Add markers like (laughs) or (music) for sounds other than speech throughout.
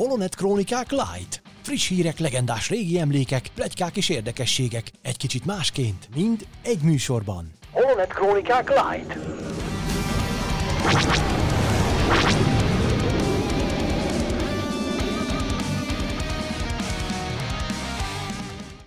Holonet Krónikák Light. Friss hírek, legendás régi emlékek, plegykák és érdekességek. Egy kicsit másként, mind egy műsorban. Holonet Krónikák Light.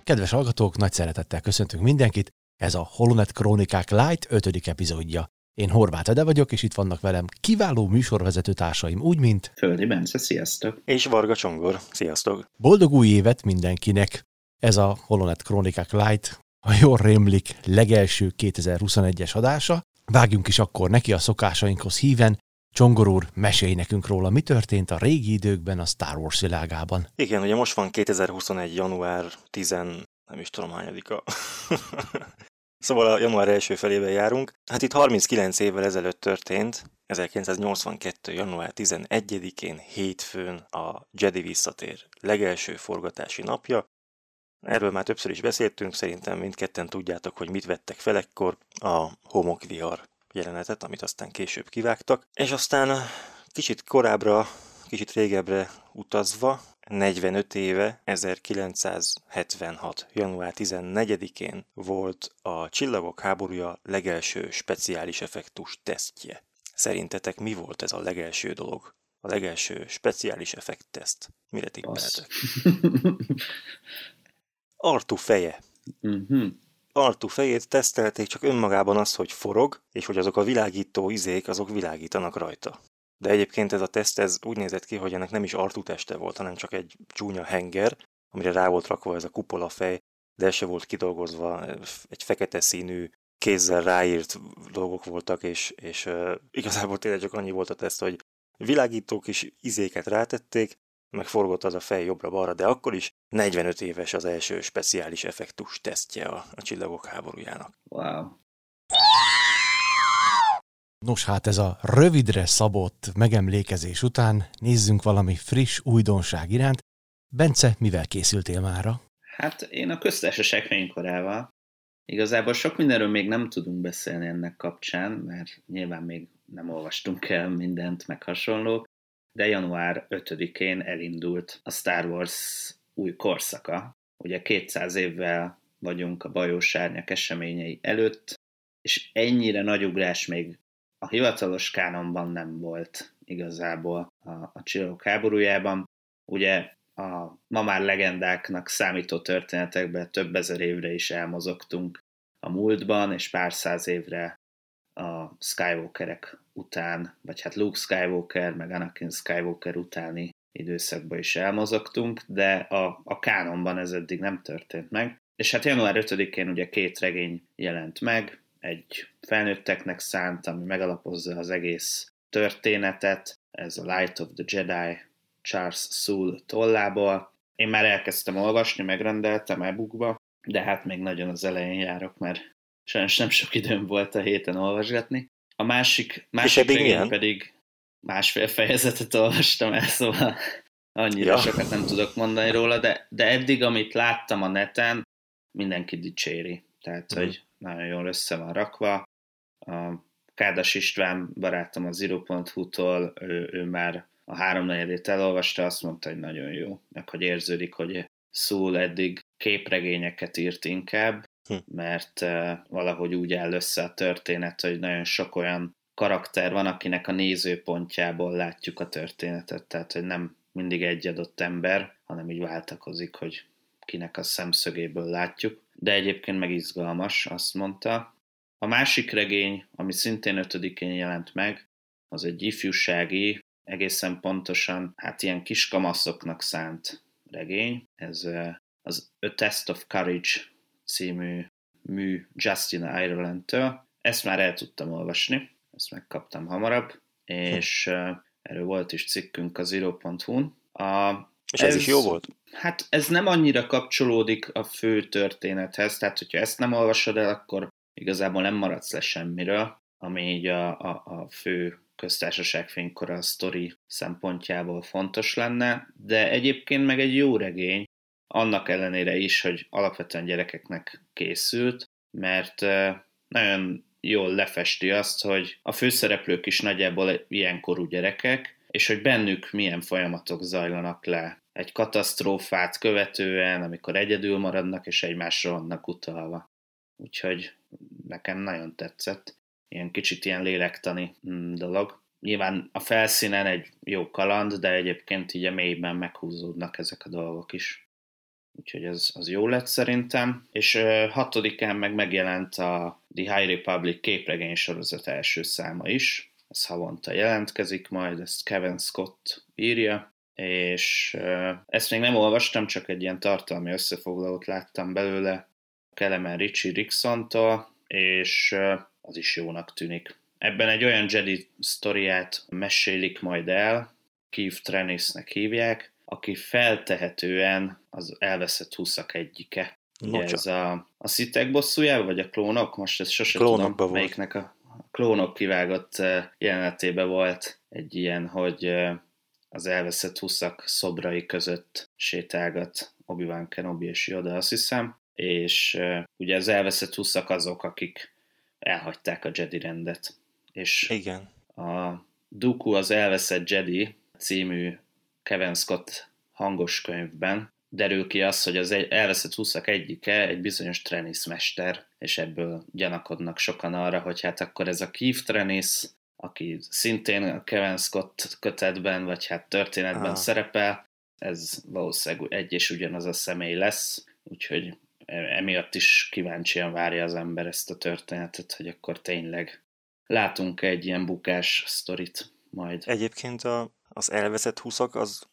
Kedves hallgatók, nagy szeretettel köszöntünk mindenkit. Ez a Holonet Krónikák Light 5. epizódja. Én Horváth Ede vagyok, és itt vannak velem kiváló műsorvezető társaim, úgy, mint... Földi Bence, sziasztok! És Varga Csongor, sziasztok! Boldog új évet mindenkinek! Ez a Holonet Krónikák Light, a jól rémlik legelső 2021-es adása. Vágjunk is akkor neki a szokásainkhoz híven, Csongor úr, mesélj nekünk róla, mi történt a régi időkben a Star Wars világában. Igen, ugye most van 2021. január 10, nem is tudom hányadika. (laughs) Szóval a január első felében járunk. Hát itt 39 évvel ezelőtt történt, 1982. január 11-én hétfőn a Jedi visszatér legelső forgatási napja. Erről már többször is beszéltünk, szerintem mindketten tudjátok, hogy mit vettek fel ekkor a homokvihar jelenetet, amit aztán később kivágtak. És aztán kicsit korábbra, kicsit régebbre utazva, 45 éve, 1976. január 14-én volt a Csillagok háborúja legelső speciális effektus tesztje. Szerintetek mi volt ez a legelső dolog? A legelső speciális effekt teszt? Mire tippeltek? (laughs) Artu feje. Uh-huh. Artu fejét tesztelték csak önmagában az, hogy forog, és hogy azok a világító izék, azok világítanak rajta. De egyébként ez a teszt ez úgy nézett ki, hogy ennek nem is artú volt, hanem csak egy csúnya henger, amire rá volt rakva ez a kupola fej, de se volt kidolgozva, egy fekete színű, kézzel ráírt dolgok voltak, és, és uh, igazából tényleg csak annyi volt a teszt, hogy világító kis izéket rátették, meg forgott az a fej jobbra-balra, de akkor is 45 éves az első speciális effektus tesztje a, a csillagok háborújának. Wow. Nos hát ez a rövidre szabott megemlékezés után nézzünk valami friss újdonság iránt. Bence, mivel készültél mára? Hát én a köztársaság fénykorával. Igazából sok mindenről még nem tudunk beszélni ennek kapcsán, mert nyilván még nem olvastunk el mindent, meg hasonló, de január 5-én elindult a Star Wars új korszaka. Ugye 200 évvel vagyunk a bajós árnyak eseményei előtt, és ennyire nagy ugrás még a hivatalos kánonban nem volt igazából a, a csillagok háborújában. Ugye a ma már legendáknak számító történetekben több ezer évre is elmozogtunk a múltban, és pár száz évre a Skywalkerek után, vagy hát Luke Skywalker, meg Anakin Skywalker utáni időszakban is elmozogtunk, de a, a kánonban ez eddig nem történt meg. És hát január 5-én ugye két regény jelent meg, egy felnőtteknek szánt, ami megalapozza az egész történetet, ez a Light of the Jedi Charles Soule tollából. Én már elkezdtem olvasni, megrendeltem e-bookba, de hát még nagyon az elején járok, mert sajnos nem sok időm volt a héten olvasgatni. A másik, másik regény pedig másfél fejezetet olvastam el, (laughs) szóval annyira ja. sokat nem tudok mondani róla, de, de eddig, amit láttam a neten, mindenki dicséri. Tehát, mm. hogy nagyon jól össze van rakva. A Kádas István barátom az Zero.hu-tól, ő, ő már a háromnegyedét elolvasta, azt mondta, hogy nagyon jó, meg hogy érződik, hogy Szól eddig képregényeket írt inkább, hm. mert uh, valahogy úgy áll össze a történet, hogy nagyon sok olyan karakter van, akinek a nézőpontjából látjuk a történetet, tehát hogy nem mindig egy adott ember, hanem így váltakozik, hogy kinek a szemszögéből látjuk de egyébként meg izgalmas, azt mondta. A másik regény, ami szintén ötödikén jelent meg, az egy ifjúsági, egészen pontosan, hát ilyen kiskamaszoknak szánt regény. Ez az A Test of Courage című mű Justin Ireland-től. Ezt már el tudtam olvasni, ezt megkaptam hamarabb, és erről volt is cikkünk a Zero.hu-n. A és ez, ez is jó volt? Hát ez nem annyira kapcsolódik a fő történethez, tehát hogyha ezt nem olvasod el, akkor igazából nem maradsz le semmiről, ami így a, a, a fő köztársaság fénykora sztori szempontjából fontos lenne, de egyébként meg egy jó regény, annak ellenére is, hogy alapvetően gyerekeknek készült, mert nagyon jól lefesti azt, hogy a főszereplők is nagyjából ilyenkorú gyerekek, és hogy bennük milyen folyamatok zajlanak le egy katasztrófát követően, amikor egyedül maradnak, és egymásra vannak utalva. Úgyhogy nekem nagyon tetszett. Ilyen kicsit ilyen lélektani mm, dolog. Nyilván a felszínen egy jó kaland, de egyébként így a mélyben meghúzódnak ezek a dolgok is. Úgyhogy ez az jó lett szerintem. És uh, hatodikán meg megjelent a The High Republic képregény sorozat első száma is. Ez havonta jelentkezik majd, ezt Kevin Scott írja, és ezt még nem olvastam, csak egy ilyen tartalmi összefoglalót láttam belőle Kelemen Richie Rickson-tól, és az is jónak tűnik. Ebben egy olyan Jedi sztoriát mesélik majd el, Keith Trenisnek hívják, aki feltehetően az elveszett húszak egyike. Ugye ez a, a szitek bosszújában, vagy a klónok? Most ez sose Klónokba tudom, volt. melyiknek a klónok kivágott jelenetében volt egy ilyen, hogy az elveszett huszak szobrai között sétálgat Obi-Wan Kenobi és Yoda, azt hiszem, és ugye az elveszett huszak azok, akik elhagyták a Jedi rendet. És Igen. a Dooku az elveszett Jedi című Kevin Scott hangos könyvben derül ki az, hogy az elveszett huszak egyike egy bizonyos mester, és ebből gyanakodnak sokan arra, hogy hát akkor ez a Keith Trenis, aki szintén a Kevin Scott kötetben, vagy hát történetben ah. szerepel, ez valószínűleg egy és ugyanaz a személy lesz, úgyhogy emiatt is kíváncsian várja az ember ezt a történetet, hogy akkor tényleg látunk egy ilyen bukás sztorit majd. Egyébként a, az elveszett húszak az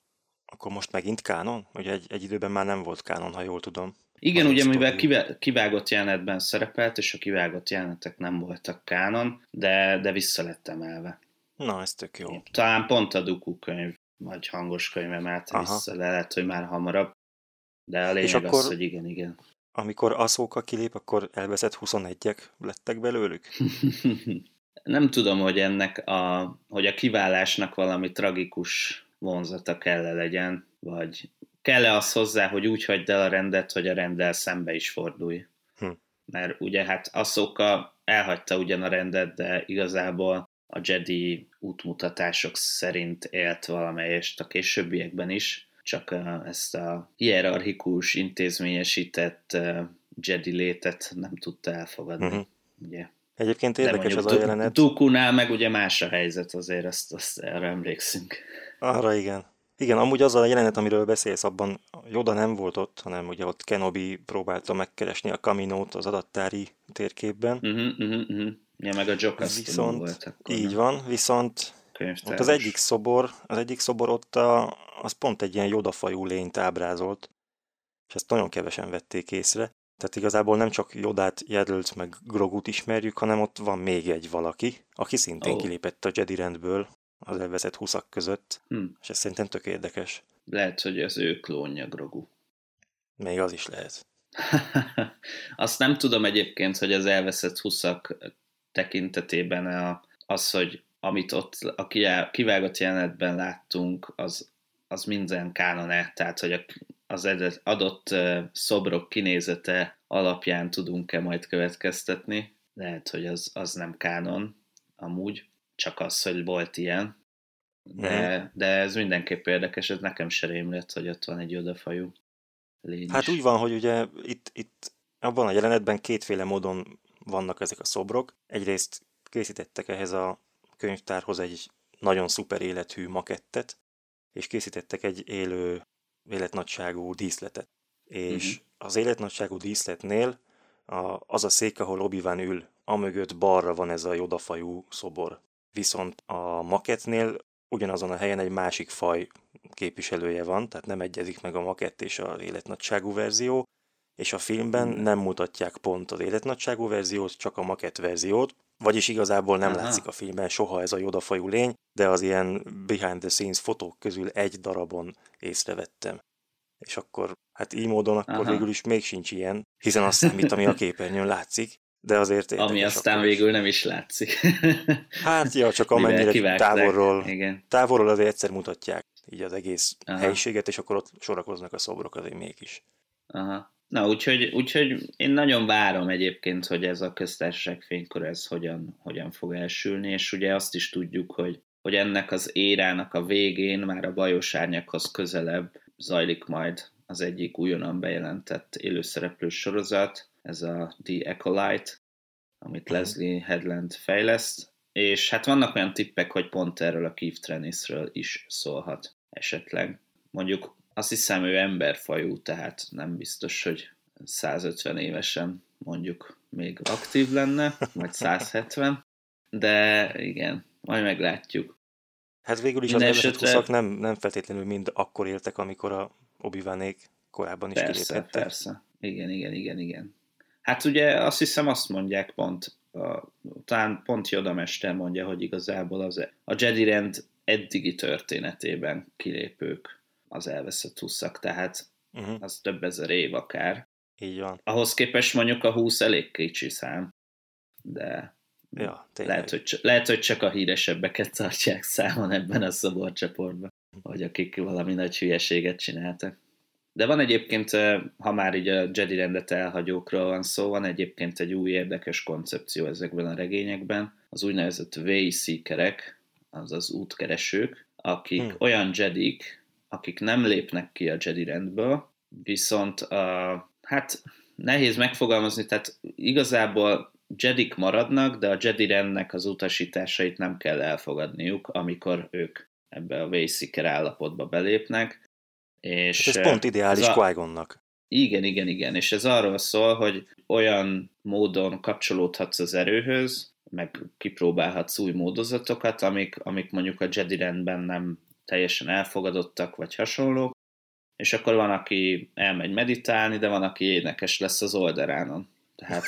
akkor most megint kánon? Ugye egy, egy időben már nem volt kánon, ha jól tudom. Igen, ugye mivel kivágott jelenetben szerepelt, és a kivágott jelenetek nem voltak kánon, de, de vissza lett emelve. Na, ez tök jó. Talán pont a Duku könyv, vagy hangos könyv emelte vissza, de lehet, hogy már hamarabb. De a lényeg és akkor, az, hogy igen, igen. Amikor Aszóka kilép, akkor elveszett 21-ek lettek belőlük? (laughs) nem tudom, hogy ennek a, hogy a kiválásnak valami tragikus vonzata kell -e legyen, vagy kell-e az hozzá, hogy úgy hagyd el a rendet, hogy a rendel szembe is fordulj. Hm. Mert ugye hát Aszoka elhagyta ugyan a rendet, de igazából a Jedi útmutatások szerint élt valamelyest a későbbiekben is, csak ezt a hierarchikus, intézményesített Jedi létet nem tudta elfogadni. Uh-huh. Ugye? Egyébként érdekes az a jelenet. Dooku-nál meg ugye más a helyzet azért, azt, azt erre emlékszünk. Arra igen. Igen, amúgy az a jelenet, amiről beszélsz, abban Joda nem volt ott, hanem ugye ott Kenobi próbálta megkeresni a kaminót az adattári térképben. Uh-huh, uh-huh, uh-huh. Ja, meg a Jokas viszont, volt akkor. Így van, viszont ott az egyik szobor, az egyik szobor ott a, az pont egy ilyen jodafajú lényt ábrázolt, és ezt nagyon kevesen vették észre. Tehát igazából nem csak Jodát, Jedlt meg Grogut ismerjük, hanem ott van még egy valaki, aki szintén oh. kilépett a Jedi rendből az elveszett huszak között, hmm. és ez szerintem tök érdekes. Lehet, hogy az ő klónja Grogu. Még az is lehet. (laughs) Azt nem tudom egyébként, hogy az elveszett huszak tekintetében a, az, hogy amit ott a kivágott jelenetben láttunk, az, az minden kánon tehát hogy az adott szobrok kinézete alapján tudunk-e majd következtetni. Lehet, hogy az, az nem kánon amúgy, csak az, hogy volt ilyen. De, mm. de ez mindenképp érdekes, ez nekem se rémlett, hogy ott van egy odafajú lény Hát úgy van, hogy ugye itt, itt abban a jelenetben kétféle módon vannak ezek a szobrok. Egyrészt készítettek ehhez a könyvtárhoz egy nagyon szuper élethű makettet, és készítettek egy élő életnagyságú díszletet. És uh-huh. az életnagyságú díszletnél a, az a szék, ahol obi ül, amögött balra van ez a jodafajú szobor. Viszont a maketnél ugyanazon a helyen egy másik faj képviselője van, tehát nem egyezik meg a makett és az életnagyságú verzió, és a filmben nem mutatják pont az életnagyságú verziót, csak a makett verziót, vagyis igazából nem Aha. látszik a filmben soha ez a jodafajú lény, de az ilyen behind the scenes fotók közül egy darabon észrevettem. És akkor, hát így módon akkor Aha. végül is még sincs ilyen, hiszen azt számít, ami a képernyőn látszik, de azért érdekes. Ami aztán végül is. nem is látszik. (laughs) hát ja, csak amennyire távolról, Igen. távolról azért egyszer mutatják így az egész Aha. helyiséget, és akkor ott sorakoznak a szobrok azért mégis. Aha. Na, úgyhogy, úgyhogy én nagyon várom egyébként, hogy ez a köztársaság fénykor ez hogyan, hogyan fog elsülni, és ugye azt is tudjuk, hogy hogy ennek az érának a végén már a bajos árnyakhoz közelebb zajlik majd az egyik újonnan bejelentett élőszereplős sorozat, ez a The Acolyte, amit. Leslie Headland fejleszt, és hát vannak olyan tippek, hogy pont erről a Keith Trennisről is szólhat esetleg. Mondjuk azt hiszem ő emberfajú, tehát nem biztos, hogy 150 évesen mondjuk még aktív lenne, vagy 170, de igen, majd meglátjuk. Hát végül is Minden az esetre... nem, nem feltétlenül mind akkor éltek, amikor a obi korábban is persze, kilépettek. Persze, igen, igen, igen, igen. Hát ugye azt hiszem azt mondják pont, a, talán pont Yoda Mester mondja, hogy igazából az, a Jedi rend eddigi történetében kilépők az elveszett huszak, tehát uh-huh. az több ezer év akár. Így van. Ahhoz képest mondjuk a 20 elég kicsi szám, de ja, lehet, hogy, lehet, hogy csak a híresebbeket tartják számon ebben a szoborcsoportban, vagy akik valami nagy hülyeséget csináltak. De van egyébként, ha már így a Jedi rendet elhagyókról van szó, van egyébként egy új érdekes koncepció ezekben a regényekben, az úgynevezett Wayseekerek, azaz útkeresők, akik hmm. olyan Jedik, akik nem lépnek ki a Jedi rendből, viszont a, hát nehéz megfogalmazni, tehát igazából Jedik maradnak, de a Jedi rendnek az utasításait nem kell elfogadniuk, amikor ők ebbe a Wayseeker állapotba belépnek. És hát ez pont ideális a... qui Igen, igen, igen, és ez arról szól, hogy olyan módon kapcsolódhatsz az erőhöz, meg kipróbálhatsz új módozatokat, amik, amik mondjuk a Jedi rendben nem teljesen elfogadottak, vagy hasonlók, és akkor van, aki elmegy meditálni, de van, aki énekes lesz az oldalánon. Tehát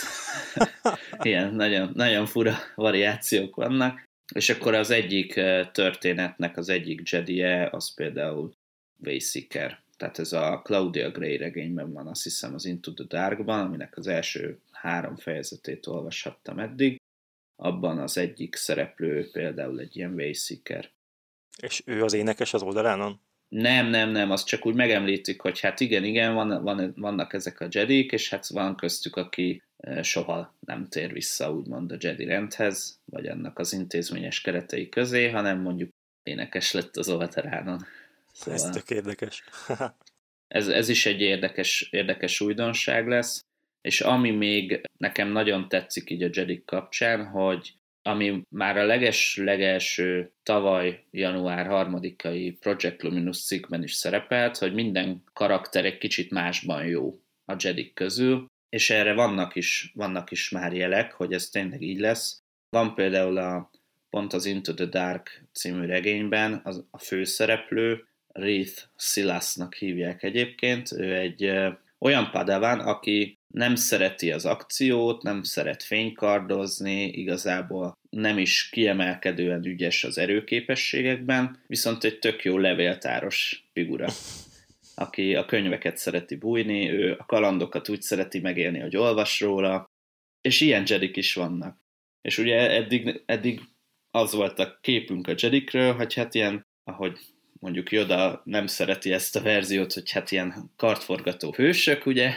(laughs) ilyen nagyon, nagyon fura variációk vannak. És akkor az egyik eh, történetnek az egyik Jedi-e, az például Wayseeker. Tehát ez a Claudia Gray regényben van, azt hiszem az Into the Darkban, aminek az első három fejezetét olvashattam eddig. Abban az egyik szereplő például egy ilyen Wayseeker. És ő az énekes az oldalánon? Nem, nem, nem, azt csak úgy megemlítik, hogy hát igen, igen, van, van, vannak ezek a Jedik, és hát van köztük, aki soha nem tér vissza úgymond a Jedi rendhez, vagy annak az intézményes keretei közé, hanem mondjuk énekes lett az oldalánon. Szóval ez tök érdekes. (laughs) ez, ez is egy érdekes, érdekes újdonság lesz, és ami még nekem nagyon tetszik így a Jedi kapcsán, hogy ami már a leges legelső tavaly január harmadikai Project Luminous cikkben is szerepelt, hogy minden karakter egy kicsit másban jó a Jedi közül, és erre vannak is, vannak is már jelek, hogy ez tényleg így lesz. Van például a, pont az Into the Dark című regényben az, a főszereplő, Reith Silasnak hívják egyébként, ő egy olyan padaván, aki nem szereti az akciót, nem szeret fénykardozni, igazából nem is kiemelkedően ügyes az erőképességekben, viszont egy tök jó levéltáros figura, aki a könyveket szereti bújni, ő a kalandokat úgy szereti megélni, hogy olvas róla, és ilyen jedik is vannak. És ugye eddig, eddig az volt a képünk a jedikről, hogy hát ilyen, ahogy mondjuk Joda nem szereti ezt a verziót, hogy hát ilyen kartforgató hősök, ugye,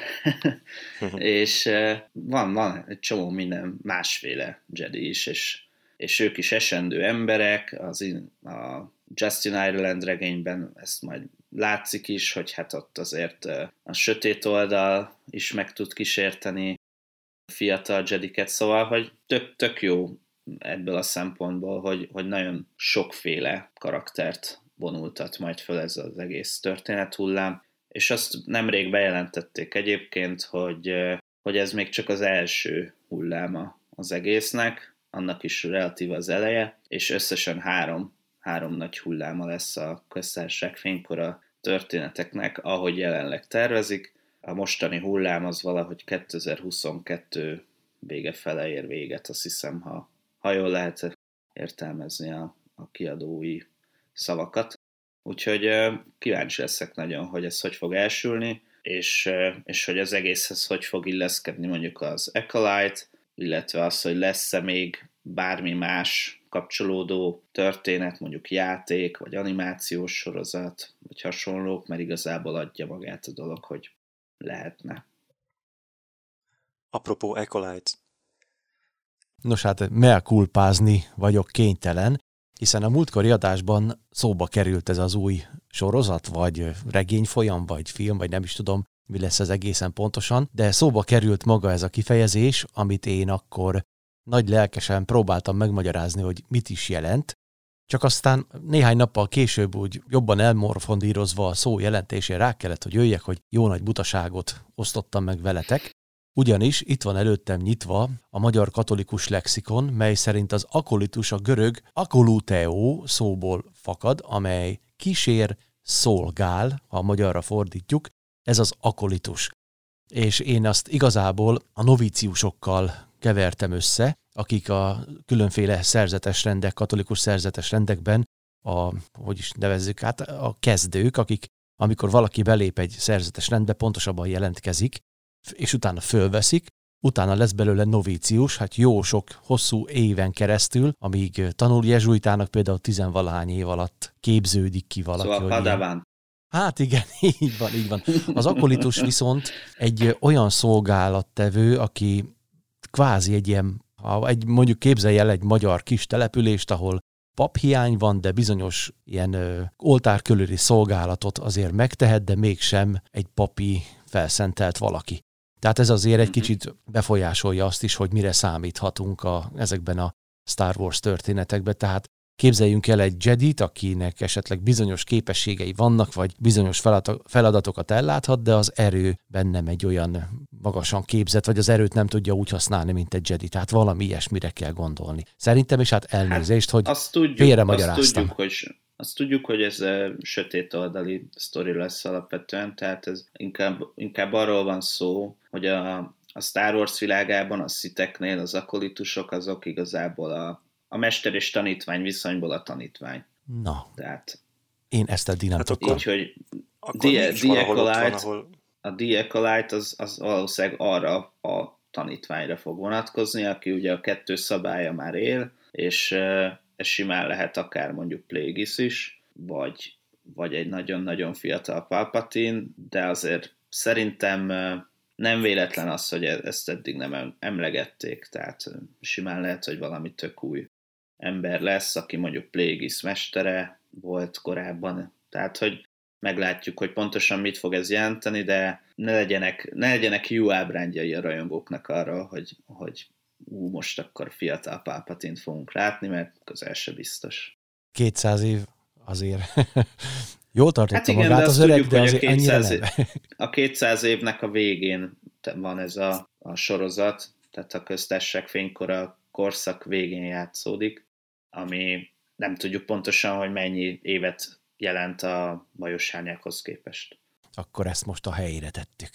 (laughs) és van, van egy csomó minden másféle Jedi is, és, és ők is esendő emberek, az in, a Justin Ireland regényben ezt majd látszik is, hogy hát ott azért a sötét oldal is meg tud kísérteni fiatal Jediket, szóval, hogy tök, tök jó ebből a szempontból, hogy, hogy nagyon sokféle karaktert vonultat majd föl ez az egész történethullám, és azt nemrég bejelentették egyébként, hogy, hogy ez még csak az első hulláma az egésznek, annak is relatív az eleje, és összesen három, három nagy hulláma lesz a köztársaság fénykora történeteknek, ahogy jelenleg tervezik. A mostani hullám az valahogy 2022 vége fele ér véget, azt hiszem, ha, ha jól lehet értelmezni a, a kiadói szavakat. Úgyhogy kíváncsi leszek nagyon, hogy ez hogy fog elsülni, és, és hogy az egészhez hogy fog illeszkedni mondjuk az Acolyte, illetve az, hogy lesz-e még bármi más kapcsolódó történet, mondjuk játék, vagy animációs sorozat, vagy hasonlók, mert igazából adja magát a dolog, hogy lehetne. Apropó Acolyte. Nos hát, mea culpázni vagyok kénytelen, hiszen a múltkori adásban szóba került ez az új sorozat, vagy regényfolyam, vagy film, vagy nem is tudom, mi lesz ez egészen pontosan, de szóba került maga ez a kifejezés, amit én akkor nagy lelkesen próbáltam megmagyarázni, hogy mit is jelent, csak aztán néhány nappal később úgy jobban elmorfondírozva a szó jelentésére rá kellett, hogy jöjjek, hogy jó nagy butaságot osztottam meg veletek, ugyanis itt van előttem nyitva a magyar katolikus lexikon, mely szerint az akolitus a görög akoluteo szóból fakad, amely kísér, szolgál, ha a magyarra fordítjuk, ez az akolitus. És én azt igazából a novíciusokkal kevertem össze, akik a különféle szerzetes rendek, katolikus szerzetes rendekben a, hogy is nevezzük át, a kezdők, akik amikor valaki belép egy szerzetes rendbe, pontosabban jelentkezik, és utána fölveszik, utána lesz belőle novícius, hát jó sok, hosszú éven keresztül, amíg tanul jezsuitának például tizenvalahány év alatt képződik ki valaki. Szóval padaván. Hát igen, (laughs) így van, így van. Az akolitus viszont egy olyan szolgálattevő, aki kvázi egy ilyen, egy, mondjuk képzelj el egy magyar kis települést, ahol paphiány van, de bizonyos ilyen ö, szolgálatot azért megtehet, de mégsem egy papi felszentelt valaki. Tehát ez azért egy mhm. kicsit befolyásolja azt is, hogy mire számíthatunk a, ezekben a Star Wars történetekben. Tehát Képzeljünk el egy Jedit, akinek esetleg bizonyos képességei vannak, vagy bizonyos feladatokat elláthat, de az erő bennem egy olyan magasan képzett, vagy az erőt nem tudja úgy használni, mint egy Jedi. Tehát valami ilyesmire kell gondolni. Szerintem is hát elnézést, hát, hogy azt tudjuk, félre magyaráztam. Azt tudjuk, hogy azt tudjuk, hogy ez a sötét oldali sztori lesz alapvetően, tehát ez inkább, inkább arról van szó, hogy a, a Star Wars világában a sziteknél az akolitusok azok igazából a, a mester és tanítvány viszonyból a tanítvány. Na. Tehát én ezt eddig nem hát tudtam. Úgyhogy ahol... a Diacolite az, az valószínűleg arra a tanítványra fog vonatkozni, aki ugye a kettő szabálya már él, és ez simán lehet akár mondjuk Plagueis is, vagy, vagy egy nagyon-nagyon fiatal Palpatine, de azért szerintem nem véletlen az, hogy e-, ezt eddig nem emlegették, tehát simán lehet, hogy valami tök új ember lesz, aki mondjuk Plagueis mestere volt korábban, tehát hogy meglátjuk, hogy pontosan mit fog ez jelenteni, de ne legyenek, ne legyenek jó ábrándjai a rajongóknak arra, hogy, hogy ú, most akkor fiatal pápatint fogunk látni, mert közel se biztos. 200 év azért (laughs) jól tartotta hát igen, magát az öreg, tudjuk, de azért a 200, év, a 200 évnek a végén van ez a, a sorozat, tehát a köztessek fénykora korszak végén játszódik, ami nem tudjuk pontosan, hogy mennyi évet jelent a bajos képest. Akkor ezt most a helyére tettük.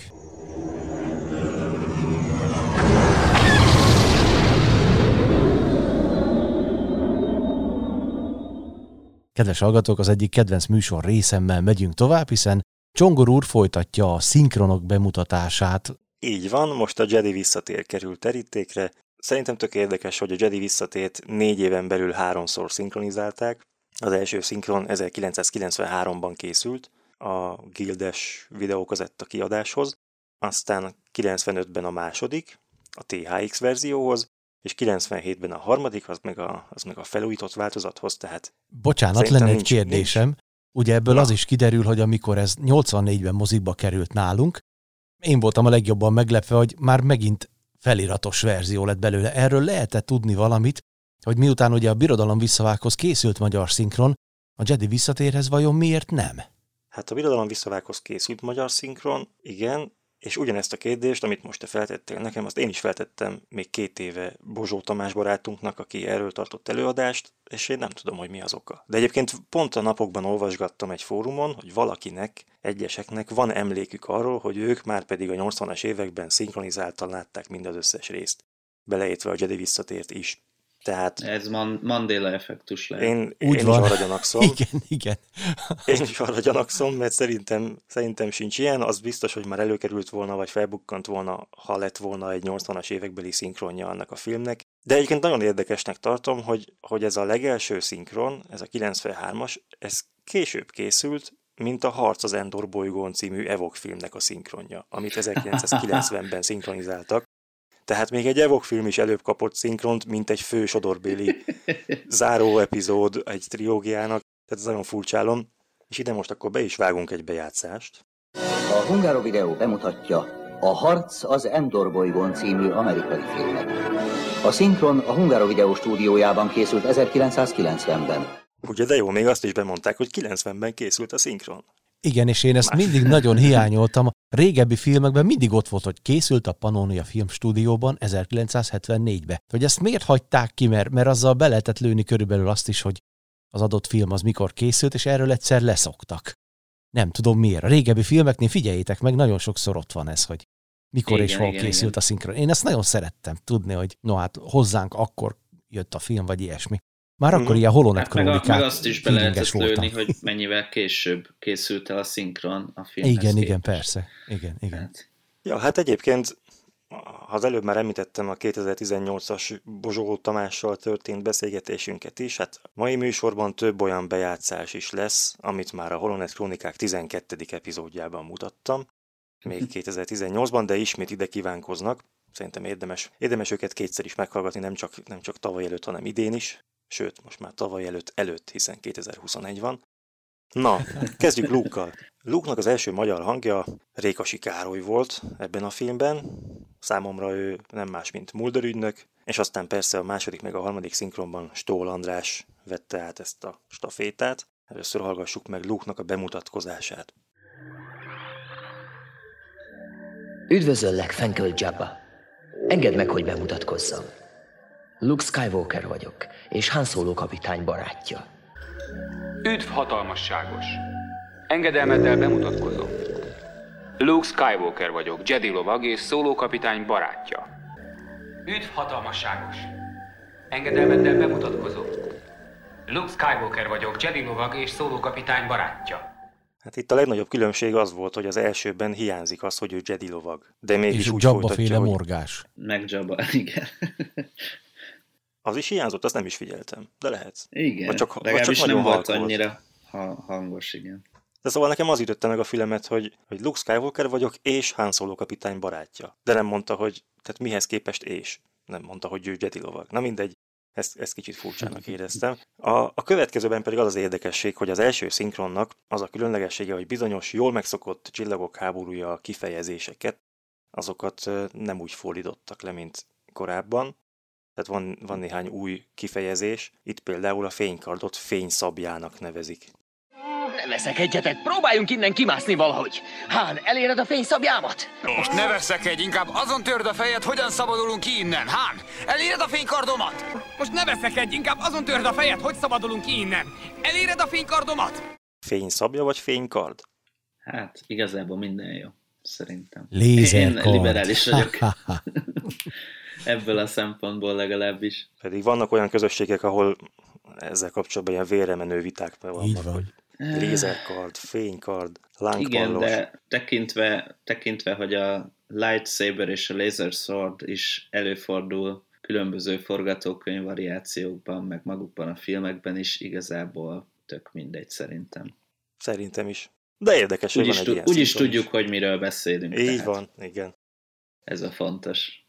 Kedves hallgatók, az egyik kedvenc műsor részemmel megyünk tovább, hiszen Csongor úr folytatja a szinkronok bemutatását. Így van, most a Jedi visszatér kerül terítékre, Szerintem tök érdekes, hogy a Jedi visszatét négy éven belül háromszor szinkronizálták. Az első szinkron 1993-ban készült a Gildes videókazetta kiadáshoz, aztán 95-ben a második, a THX verzióhoz, és 97-ben a harmadik, az meg a, az meg a felújított változathoz, tehát... Bocsánat, lenne egy nincs, kérdésem. Nincs. Ugye ebből Na. az is kiderül, hogy amikor ez 84-ben mozikba került nálunk, én voltam a legjobban meglepve, hogy már megint feliratos verzió lett belőle. Erről lehetett tudni valamit, hogy miután ugye a Birodalom visszavághoz készült magyar szinkron, a Jedi visszatérhez vajon miért nem? Hát a Birodalom visszavághoz készült magyar szinkron, igen, és ugyanezt a kérdést, amit most te feltettél nekem, azt én is feltettem még két éve Bozsó Tamás barátunknak, aki erről tartott előadást, és én nem tudom, hogy mi az oka. De egyébként pont a napokban olvasgattam egy fórumon, hogy valakinek, egyeseknek van emlékük arról, hogy ők már pedig a 80-as években szinkronizáltan látták mind az összes részt, beleértve a Jedi visszatért is. Tehát, Ez Man- Mandela effektus lehet. Én, Úgy én van. is arra gyanakszom. (laughs) igen, igen. én is arra gyanakszom, mert szerintem, szerintem sincs ilyen. Az biztos, hogy már előkerült volna, vagy felbukkant volna, ha lett volna egy 80-as évekbeli szinkronja annak a filmnek. De egyébként nagyon érdekesnek tartom, hogy, hogy ez a legelső szinkron, ez a 93-as, ez később készült, mint a Harc az Endor bolygón című Evok filmnek a szinkronja, amit (laughs) 1990-ben szinkronizáltak. Tehát még egy Evok film is előbb kapott szinkront, mint egy fő sodorbéli záró epizód egy triógiának. Tehát ez nagyon furcsálom. És ide most akkor be is vágunk egy bejátszást. A Hungaro videó bemutatja a Harc az Endor bolygón című amerikai filmet. A szinkron a Hungaro videó stúdiójában készült 1990-ben. Ugye, de jó, még azt is bemondták, hogy 90-ben készült a szinkron. Igen, és én ezt mindig nagyon hiányoltam. A régebbi filmekben mindig ott volt, hogy készült a Pannonia Filmstúdióban 1974-ben. Hogy ezt miért hagyták ki, mert, mert azzal be lehetett lőni körülbelül azt is, hogy az adott film az mikor készült, és erről egyszer leszoktak. Nem tudom miért. A régebbi filmeknél figyeljétek meg, nagyon sokszor ott van ez, hogy mikor igen, és hol igen, készült igen. a szinkron. Én ezt nagyon szerettem tudni, hogy no hát hozzánk akkor jött a film, vagy ilyesmi. Már akkor mm. ilyen holonet hát meg, meg azt is be lehetett lőni, hogy mennyivel később készült el a szinkron a filmhez Igen, képest. igen, persze. Igen, igen. Hát. Ja, hát egyébként ha az előbb már említettem a 2018-as Bozsó Tamással történt beszélgetésünket is, hát mai műsorban több olyan bejátszás is lesz, amit már a Holonet Krónikák 12. epizódjában mutattam, még 2018-ban, de ismét ide kívánkoznak. Szerintem érdemes, érdemes őket kétszer is meghallgatni, nem csak, nem csak tavaly előtt, hanem idén is sőt, most már tavaly előtt, előtt, hiszen 2021 van. Na, kezdjük Luke-kal. Luke-nak az első magyar hangja Rékasi Károly volt ebben a filmben. Számomra ő nem más, mint Mulder ügynök, és aztán persze a második meg a harmadik szinkronban Stól András vette át ezt a stafétát. Először hallgassuk meg Luke-nak a bemutatkozását. Üdvözöllek, Fenköl Jabba! Engedd meg, hogy bemutatkozzam. Luke Skywalker vagyok, és Han Solo kapitány barátja. Üdv hatalmasságos! Engedelmeddel bemutatkozom. Luke Skywalker vagyok, Jedi lovag és Solo kapitány barátja. Üdv hatalmasságos! Engedelmeddel bemutatkozom. Luke Skywalker vagyok, Jedi lovag és Solo kapitány barátja. Hát itt a legnagyobb különbség az volt, hogy az elsőben hiányzik az, hogy ő Jedi lovag. De mégis és úgy Jabba féle hogy... morgás. Meg Jabba, (laughs) igen. Az is hiányzott, azt nem is figyeltem, de lehet. Igen, vagy csak, vagy csak nem volt annyira hangos, igen. De szóval nekem az ütötte meg a fülemet, hogy, hogy Luke Skywalker vagyok, és Han Solo kapitány barátja. De nem mondta, hogy, tehát mihez képest és. Nem mondta, hogy ő Jedi lovag. Na mindegy, ezt, ezt kicsit furcsának éreztem. A, a következőben pedig az az érdekesség, hogy az első szinkronnak az a különlegessége, hogy bizonyos jól megszokott csillagok háborúja kifejezéseket, azokat nem úgy fordítottak le, mint korábban, tehát van, van néhány új kifejezés. Itt például a fénykardot fényszabjának nevezik. Ne veszekedjetek, próbáljunk innen kimászni valahogy. Hán, eléred a fényszabjámat? Most ne veszekedj, inkább azon törd a fejed, hogyan szabadulunk ki innen. Hán, eléred a fénykardomat? Most ne veszekedj, inkább azon törd a fejed, hogy szabadulunk ki innen. Eléred a fénykardomat? Fényszabja vagy fénykard? Hát, igazából minden jó, szerintem. Lézerkard. Én liberális vagyok. (laughs) Ebből a szempontból legalábbis. Pedig vannak olyan közösségek, ahol ezzel kapcsolatban ilyen vérremenő viták vannak, van. hogy lézerkard, fénykard, lángpallos. Igen, de tekintve, tekintve, hogy a lightsaber és a laser sword is előfordul különböző forgatókönyv variációkban, meg magukban a filmekben is, igazából tök mindegy szerintem. Szerintem is. De érdekes, hogy úgy van is, egy ilyen Úgy is tudjuk, is. hogy miről beszélünk. Így tehát. van, igen. Ez a fontos.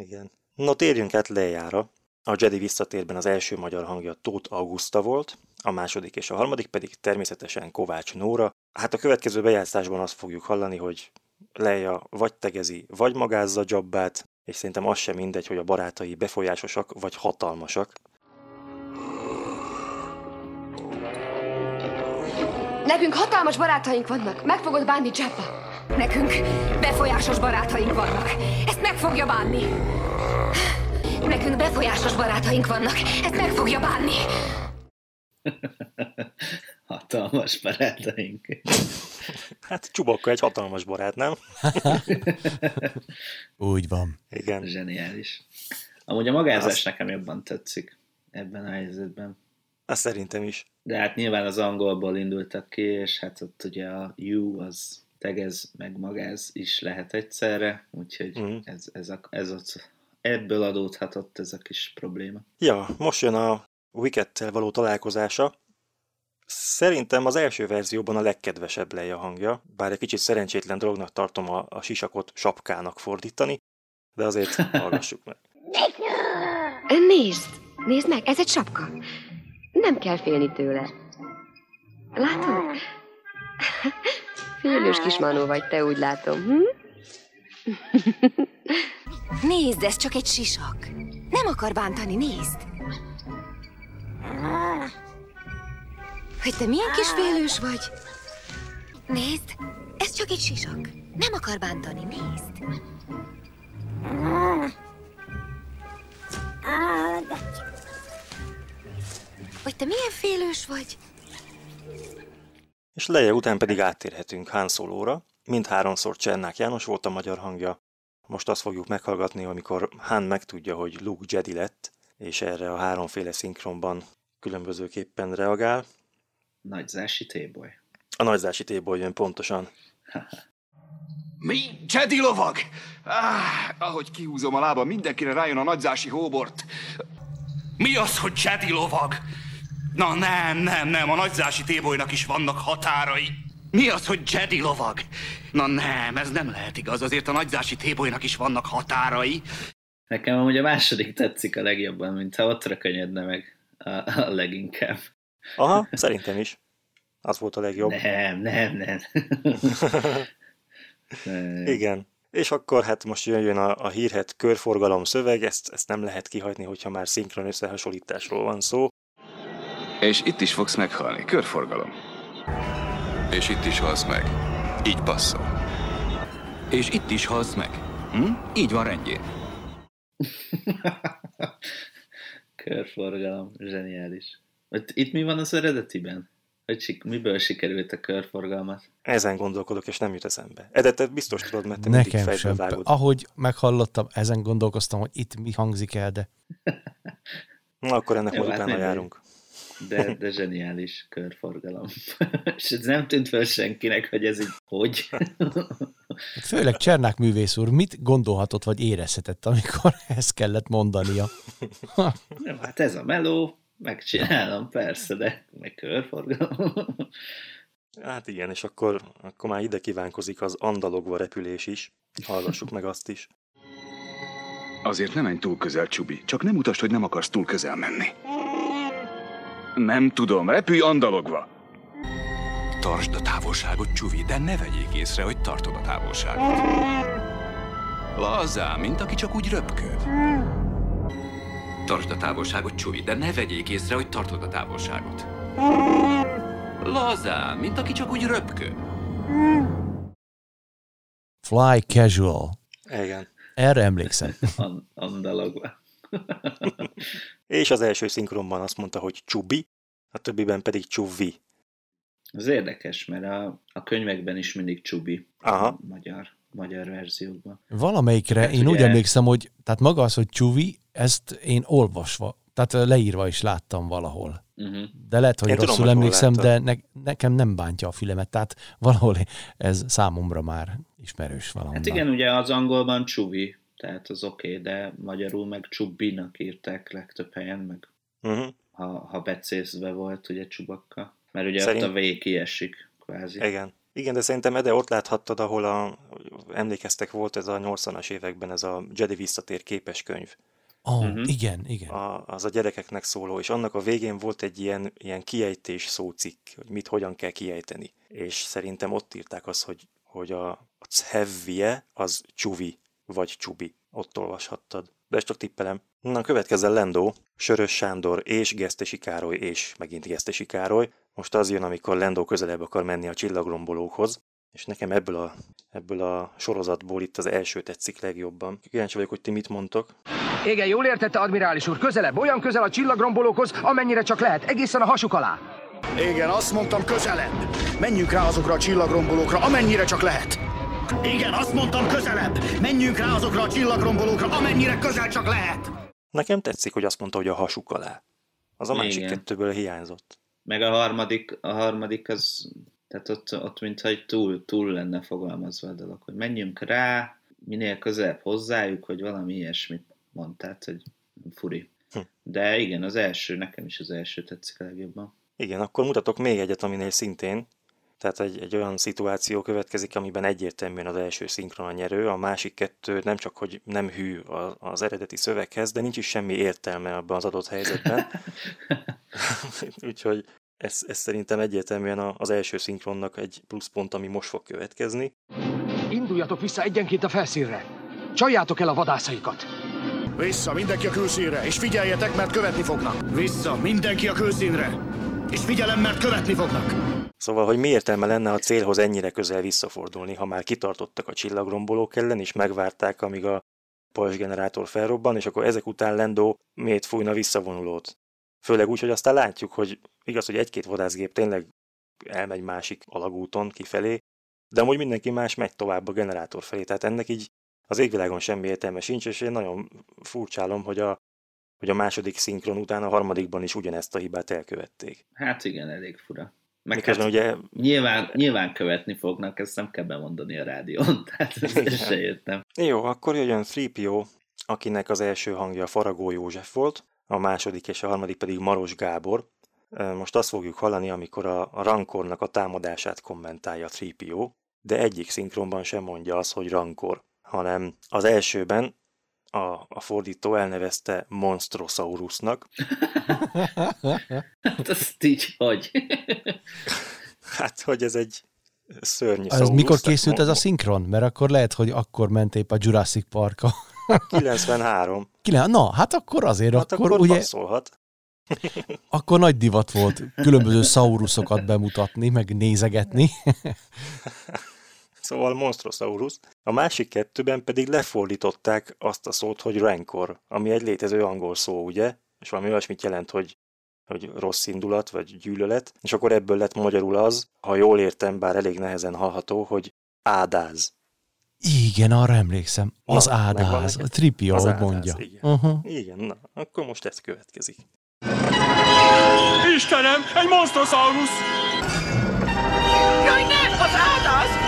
Igen. No, térjünk át Lejára. A Jedi visszatérben az első magyar hangja Tóth Augusta volt, a második és a harmadik pedig természetesen Kovács Nóra. Hát a következő bejátszásban azt fogjuk hallani, hogy Leia vagy tegezi, vagy magázza Jabbát, és szerintem az sem mindegy, hogy a barátai befolyásosak vagy hatalmasak. Nekünk hatalmas barátaink vannak, meg fogod bánni Jabba. Nekünk befolyásos barátaink vannak. Ezt meg fogja bánni. Nekünk befolyásos barátaink vannak. Ezt meg fogja bánni. (laughs) hatalmas barátaink. Hát Csubakka egy hatalmas barát, nem? (laughs) Úgy van. Igen. Zseniális. Amúgy a magázás Azt... nekem jobban tetszik ebben a helyzetben. Azt szerintem is. De hát nyilván az angolból indultak ki, és hát ott ugye a you az tegez meg magáz is lehet egyszerre, úgyhogy uh-huh. ez, ez, a, ez ott, ebből adódhatott ez a kis probléma. Ja, most jön a Wicked-tel való találkozása. Szerintem az első verzióban a legkedvesebb Leia hangja, bár egy kicsit szerencsétlen dolognak tartom a, a sisakot sapkának fordítani, De azért (laughs) hallgassuk meg. Nézd, nézd meg, ez egy sapka. Nem kell félni tőle. Látod? Félős kismanó vagy, te úgy látom. Hm? (laughs) Nézd, ez csak egy sisak. Nem akar bántani, nézd. Hogy te milyen kis félős vagy. Nézd, ez csak egy sisak. Nem akar bántani, nézd. Hogy te milyen félős vagy. És Leia után pedig áttérhetünk Han Solo-ra. Mindháromszor Csernák János volt a magyar hangja. Most azt fogjuk meghallgatni, amikor Han megtudja, hogy Luke Jedi lett, és erre a háromféle szinkronban különbözőképpen reagál. Nagyzási téboly. A nagyzási téboly jön pontosan. (laughs) Mi? Jedi lovag? Ah, ahogy kihúzom a lába, mindenkire rájön a nagyzási hóbort. Mi az, hogy Jedi lovag? Na nem, nem, nem, a nagyzási tébolynak is vannak határai. Mi az, hogy Jedi lovag? Na nem, ez nem lehet igaz, azért a nagyzási tébolynak is vannak határai. Nekem amúgy a második tetszik a legjobban, mint ha ott könnyedne meg a, a leginkább. Aha, szerintem is. Az volt a legjobb. Nem, nem, nem. (laughs) Igen. És akkor hát most jön a, a hírhet körforgalom szöveg, ezt, ezt nem lehet kihagyni, hogyha már szinkron összehasonlításról van szó. És itt is fogsz meghalni, körforgalom. És itt is halsz meg. Így passzol. És itt is halsz meg. Hm? Így van rendjén. (laughs) körforgalom, zseniális. Itt mi van az eredetiben? Hogy miből sikerült a körforgalmat? Ezen gondolkodok, és nem jut eszembe. Edetet biztos tudod, mert te Nekem sem. Vágod. Ahogy meghallottam, ezen gondolkoztam, hogy itt mi hangzik el, de... Na, akkor ennek Jó, majd hát járunk. De, de zseniális körforgalom. (laughs) és ez nem tűnt fel senkinek, hogy ez így hogy. Főleg Csernák művész úr, mit gondolhatott, vagy érezhetett, amikor (laughs) ezt kellett mondania? (laughs) Jó, hát ez a meló, megcsinálom, persze, de meg körforgalom. Hát igen, és akkor, akkor már ide kívánkozik az andalogva repülés is. Hallgassuk meg azt is. Azért nem menj túl közel, Csubi. Csak nem utasd, hogy nem akarsz túl közel menni. Nem tudom, repülj andalogva. Tartsd a távolságot, Csuvi, de ne vegyék észre, hogy tartod a távolságot. Lazán, mint aki csak úgy röpköd. Tartsd a távolságot, Csuvi, de ne vegyék észre, hogy tartod a távolságot. Lazán, mint aki csak úgy röpköd. Fly casual. Igen. Erre emlékszem. (laughs) Andalogva. (laughs) És az első szinkronban azt mondta, hogy csubi, a többiben pedig csuvi. Ez érdekes, mert a, a könyvekben is mindig csubi. Aha. A magyar, magyar verziókban. Valamelyikre hát én ugye... úgy emlékszem, hogy tehát maga az, hogy csuvi, ezt én olvasva, tehát leírva is láttam valahol. Uh-huh. De lehet, hogy én rosszul tudom, emlékszem, de ne, nekem nem bántja a fülemet, tehát valahol ez számomra már ismerős valahol. Hát igen, ugye az angolban csuvi, tehát az oké, okay, de magyarul meg Csubbinak írták legtöbb helyen, meg uh-huh. ha, ha becézve volt ugye Csubakka, mert ugye Szerint... ott a V kiesik, kvázi. Igen. Igen, de szerintem Ede ott láthattad, ahol a, emlékeztek volt ez a 80-as években ez a Jedi visszatér képes könyv. Oh, uh-huh. igen, igen. A, az a gyerekeknek szóló, és annak a végén volt egy ilyen, ilyen kiejtés szócikk, hogy mit hogyan kell kiejteni. És szerintem ott írták azt, hogy, hogy a, a cevvie az csuvi, vagy Csubi. Ott olvashattad. De ezt csak tippelem. Na, következzen Lendó, Sörös Sándor és Gesztesi Károly és megint Gesztesi Károly. Most az jön, amikor Lendó közelebb akar menni a csillagrombolókhoz, és nekem ebből a, ebből a sorozatból itt az első tetszik legjobban. Kíváncsi vagyok, hogy ti mit mondtok. Igen, jól értette, admirális úr, közelebb, olyan közel a csillagrombolókhoz, amennyire csak lehet, egészen a hasuk alá. Igen, azt mondtam közelebb. Menjünk rá azokra a csillagrombolókra, amennyire csak lehet. Igen, azt mondtam közelebb! Menjünk rá azokra a csillagrombolókra, amennyire közel csak lehet! Nekem tetszik, hogy azt mondta, hogy a hasuk alá. Az a Igen. másik kettőből hiányzott. Meg a harmadik, a harmadik az, tehát ott, ott mintha egy túl, túl lenne fogalmazva a dolog, hogy menjünk rá, minél közelebb hozzájuk, hogy valami ilyesmit mondtál, hogy furi. Hm. De igen, az első, nekem is az első tetszik a legjobban. Igen, akkor mutatok még egyet, aminél szintén Tehát egy, egy olyan szituáció következik, amiben egyértelműen az első szinkron a nyerő, a másik kettő nem csak, hogy nem hű az, az eredeti szöveghez, de nincs is semmi értelme abban az adott helyzetben. (laughs) Úgyhogy ez, ez szerintem egyértelműen az első szinkronnak egy pluszpont, ami most fog következni. Induljatok vissza egyenként a felszínre! Csaljátok el a vadászaikat! Vissza, mindenki a külszínre, és figyeljetek, mert követni fognak! Vissza, mindenki a külszínre! És figyelem, mert követni fognak! Szóval, hogy mi értelme lenne a célhoz ennyire közel visszafordulni, ha már kitartottak a csillagrombolók ellen, és megvárták, amíg a pajzs generátor felrobban, és akkor ezek után Lendó miért fújna visszavonulót. Főleg úgy, hogy aztán látjuk, hogy igaz, hogy egy-két vadászgép tényleg elmegy másik alagúton kifelé, de amúgy mindenki más megy tovább a generátor felé, tehát ennek így az égvilágon semmi értelme sincs, és én nagyon furcsálom, hogy a, hogy a második szinkron után a harmadikban is ugyanezt a hibát elkövették. Hát igen, elég fura. Meg hát ugye... nyilván, nyilván követni fognak, ezt nem kell bemondani a rádión, (laughs) tehát ezt se értem. Jó, akkor jöjjön 3 akinek az első hangja Faragó József volt, a második és a harmadik pedig Maros Gábor. Most azt fogjuk hallani, amikor a, a Rankornak a támadását kommentálja 3 de egyik szinkronban sem mondja azt, hogy Rankor, hanem az elsőben a, a fordító elnevezte Monstrosaurusnak. hát azt így hogy? hát, hogy ez egy szörnyű Ez mikor készült ez a szinkron? Mert akkor lehet, hogy akkor ment épp a Jurassic Park 93. Na, hát akkor azért, hát akkor, akkor ugye... Passzolhat. akkor nagy divat volt különböző szaurusokat bemutatni, meg nézegetni. (laughs) szóval Monstrosaurus. A másik kettőben pedig lefordították azt a szót, hogy rancor, ami egy létező angol szó, ugye? És valami olyasmit jelent, hogy hogy rossz indulat, vagy gyűlölet, és akkor ebből lett magyarul az, ha jól értem, bár elég nehezen hallható, hogy ádáz. Igen, arra emlékszem. Az na, ádáz. A tripi, ahogy mondja. Igen. Uh-huh. igen, na, akkor most ez következik. Istenem, egy monstrosaurus! Jaj, ne! Az ádáz!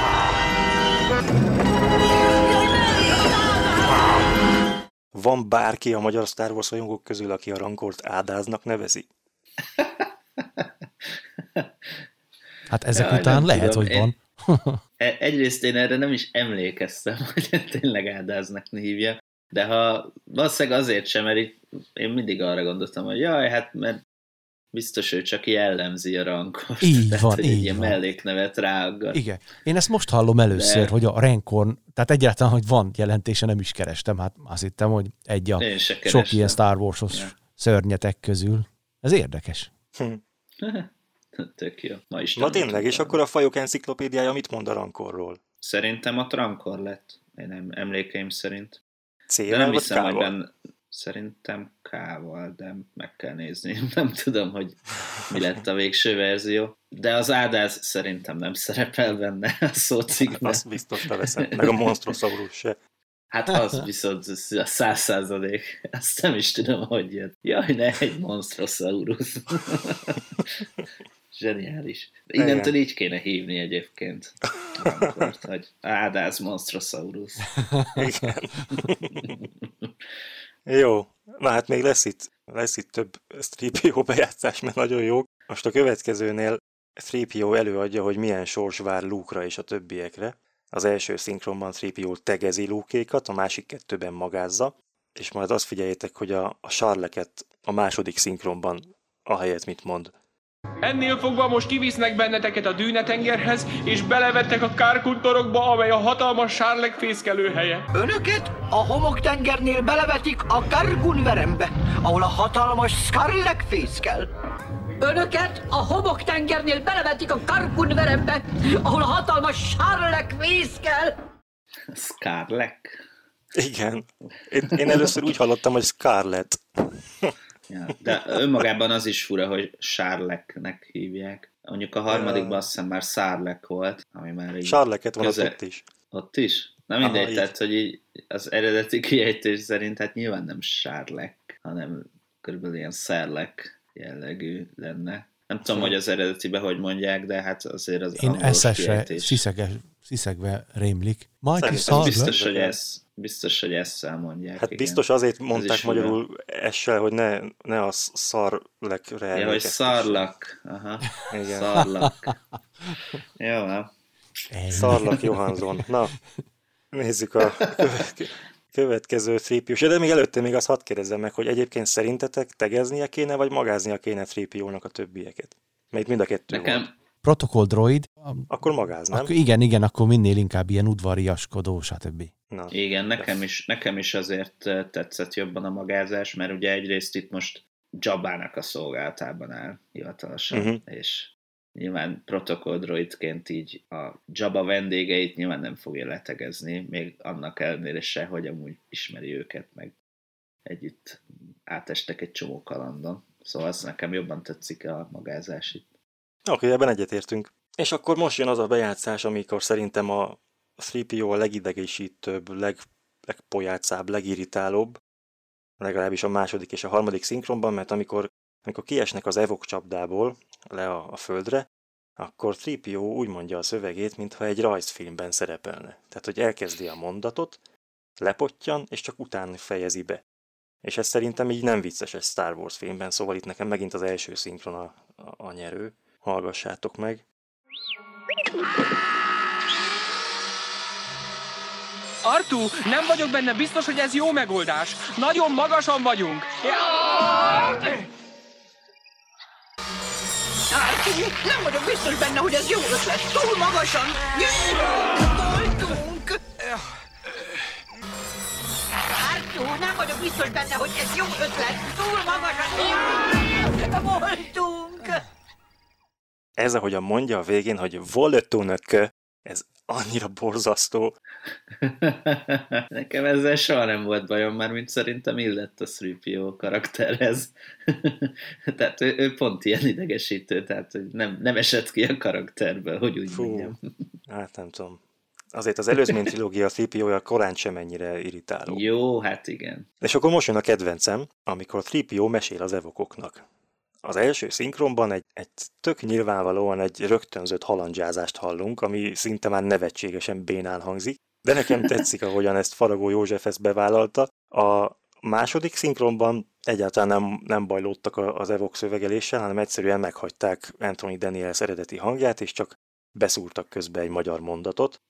Van bárki a magyar Star Wars rajongók közül, aki a rankort ádáznak nevezi? (laughs) Hát ezek ja, után lehet, tudom. hogy van. E, egyrészt én erre nem is emlékeztem, (laughs) hogy tényleg áldáznak hívja, de ha valószínűleg azért sem, mert itt én mindig arra gondoltam, hogy jaj, hát mert biztos ő csak jellemzi a rankort. Így (laughs) tehát, van, hogy így ilyen van. melléknevet ráaggat. Igen. Én ezt most hallom először, de... hogy a renkorn, tehát egyáltalán, hogy van jelentése, nem is kerestem. Hát azt hittem, hogy egy a sok ilyen Star Wars-os ja. szörnyetek közül. Ez érdekes. Hm. (laughs) Tök jó. Ma is Na tényleg, és akkor a fajok enciklopédiája mit mond a rankorról? Szerintem a rankor lett, én nem emlékeim szerint. Célral nem hiszem, hogy benne, szerintem K-val, de meg kell nézni. (laughs) Nem tudom, hogy mi lett a végső verzió. De az ádáz szerintem nem szerepel benne a szócikben. (laughs) Azt biztos veszem, meg a Monstrosaurus se. Hát az viszont a száz százalék. Azt nem is tudom, hogy jött. Jaj, ne, egy Monstrosaurus. (laughs) Zseniális. Innentől így kéne hívni egyébként. Rankort, hogy Ádáz Monstrosaurus. Igen. Jó. Na hát még lesz itt, lesz itt több 3 bejátszás, mert nagyon jó. Most a következőnél 3 előadja, hogy milyen sors vár Luke-ra és a többiekre. Az első szinkronban 3 tegezi Luke-ékat, a másik kettőben magázza, és majd azt figyeljétek, hogy a, a Charleket a második szinkronban a helyet mit mond. Ennél fogva most kivisznek benneteket a dűnetengerhez, és belevettek a kárkuntorokba, amely a hatalmas sárlek fészkelő helye. Önöket a homoktengernél belevetik a Kargunverembe, ahol a hatalmas Skarlek fészkel. Önöket a homoktengernél belevetik a Kargunverembe, ahol a hatalmas Sárlek fészkel. Skarlek? Igen. Én, én először úgy hallottam, hogy Scarlett. Ja, de önmagában az is fura, hogy Sárleknek hívják. Mondjuk a harmadikban azt hiszem már Szárlek volt, ami már így... Sárleket van köze... ott is. Ott is? Na mindegy, Aha, tehát, hogy így az eredeti kiejtés szerint hát nyilván nem Sárlek, hanem körülbelül ilyen Szerlek jellegű lenne. Nem tudom, hogy az eredetibe hogy mondják, de hát azért az Én eszesre sziszegve rémlik. Majd is biztos, hogy ez biztos, hogy ezt mondják. Hát igen. biztos azért mondták magyarul essel, hogy ne, ne a szarlekre Ja, hogy szarlak. Aha. Igen. Szarlak. (laughs) Jó, Szarlak Johansson. Na, nézzük a következő tripiós. De még előtte még azt hadd kérdezzem meg, hogy egyébként szerintetek tegeznie kéne, vagy magáznia kéne tripiónak a többieket? Mert mind a kettő Nekem, volt. Protokoll droid. Akkor magáz, nem? Akkor igen, igen, akkor minél inkább ilyen udvariaskodó, stb. Na. Igen, nekem is, nekem is azért tetszett jobban a magázás, mert ugye egyrészt itt most Jabának a szolgálatában áll hivatalosan, uh-huh. és nyilván protokolldroidként így a Jabba vendégeit nyilván nem fogja letegezni, még annak ellenére se, hogy amúgy ismeri őket, meg együtt átestek egy csomó kalandon. Szóval az nekem jobban tetszik a magázás itt. Oké, okay, ebben egyetértünk. És akkor most jön az a bejátszás, amikor szerintem a 3PO a legidegesítőbb, leg, legpojácább, legirritálóbb, legalábbis a második és a harmadik szinkronban, mert amikor, amikor kiesnek az evok csapdából le a, a földre, akkor 3PO úgy mondja a szövegét, mintha egy rajzfilmben szerepelne. Tehát, hogy elkezdi a mondatot, lepottyan, és csak utána fejezi be. És ez szerintem így nem vicces egy Star Wars filmben, szóval itt nekem megint az első szinkron a, a, a nyerő. Hallgassátok meg. Artu, nem vagyok benne biztos, hogy ez jó megoldás. Nagyon magasan vagyunk. Artu, nem vagyok biztos benne, hogy ez jó ötlet. Túl magasan. Voltunk. Artu, nem vagyok biztos benne, hogy ez jó ötlet. Túl magasan. Voltunk. Ez, ahogyan mondja a végén, hogy voltunk, ez annyira borzasztó. (laughs) Nekem ezzel soha nem volt bajom, már mint szerintem illett a 3 karakterhez. (laughs) tehát ő, ő, pont ilyen idegesítő, tehát hogy nem, nem esett ki a karakterből, hogy úgy Fú, mondjam. hát nem tudom. Azért az előzmény trilógia 3 korán sem ennyire irritáló. Jó, hát igen. És akkor most jön a kedvencem, amikor 3 mesél az evokoknak. Az első szinkronban egy, egy tök nyilvánvalóan egy rögtönzött halandzsázást hallunk, ami szinte már nevetségesen bénán hangzik, de nekem (laughs) tetszik, ahogyan ezt Faragó József ezt bevállalta. A második szinkronban egyáltalán nem, nem bajlódtak az evok szövegeléssel, hanem egyszerűen meghagyták Anthony Daniels eredeti hangját, és csak beszúrtak közbe egy magyar mondatot.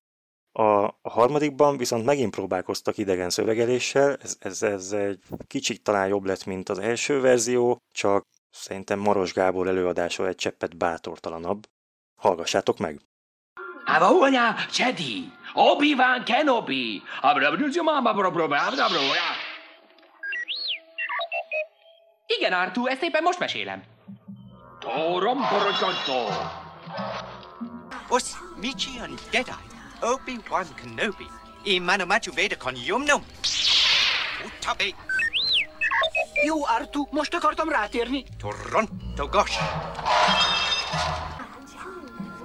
A, a harmadikban viszont megint próbálkoztak idegen szövegeléssel, ez, ez, ez egy kicsit talán jobb lett, mint az első verzió, csak Szerintem Maros Gábor előadása egy cseppet bátortalanabb. Hallgassátok meg! Avonya Jedi, Obi-Wan Kenobi, Igen, Artu, ezt éppen most mesélem. Borogyantó. Os Michian Jedi, Obi-Wan Kenobi, Immanumachu Veda Kon Yumnum. Utabe jó, Artu, most akartam rátérni. Toronto gosh.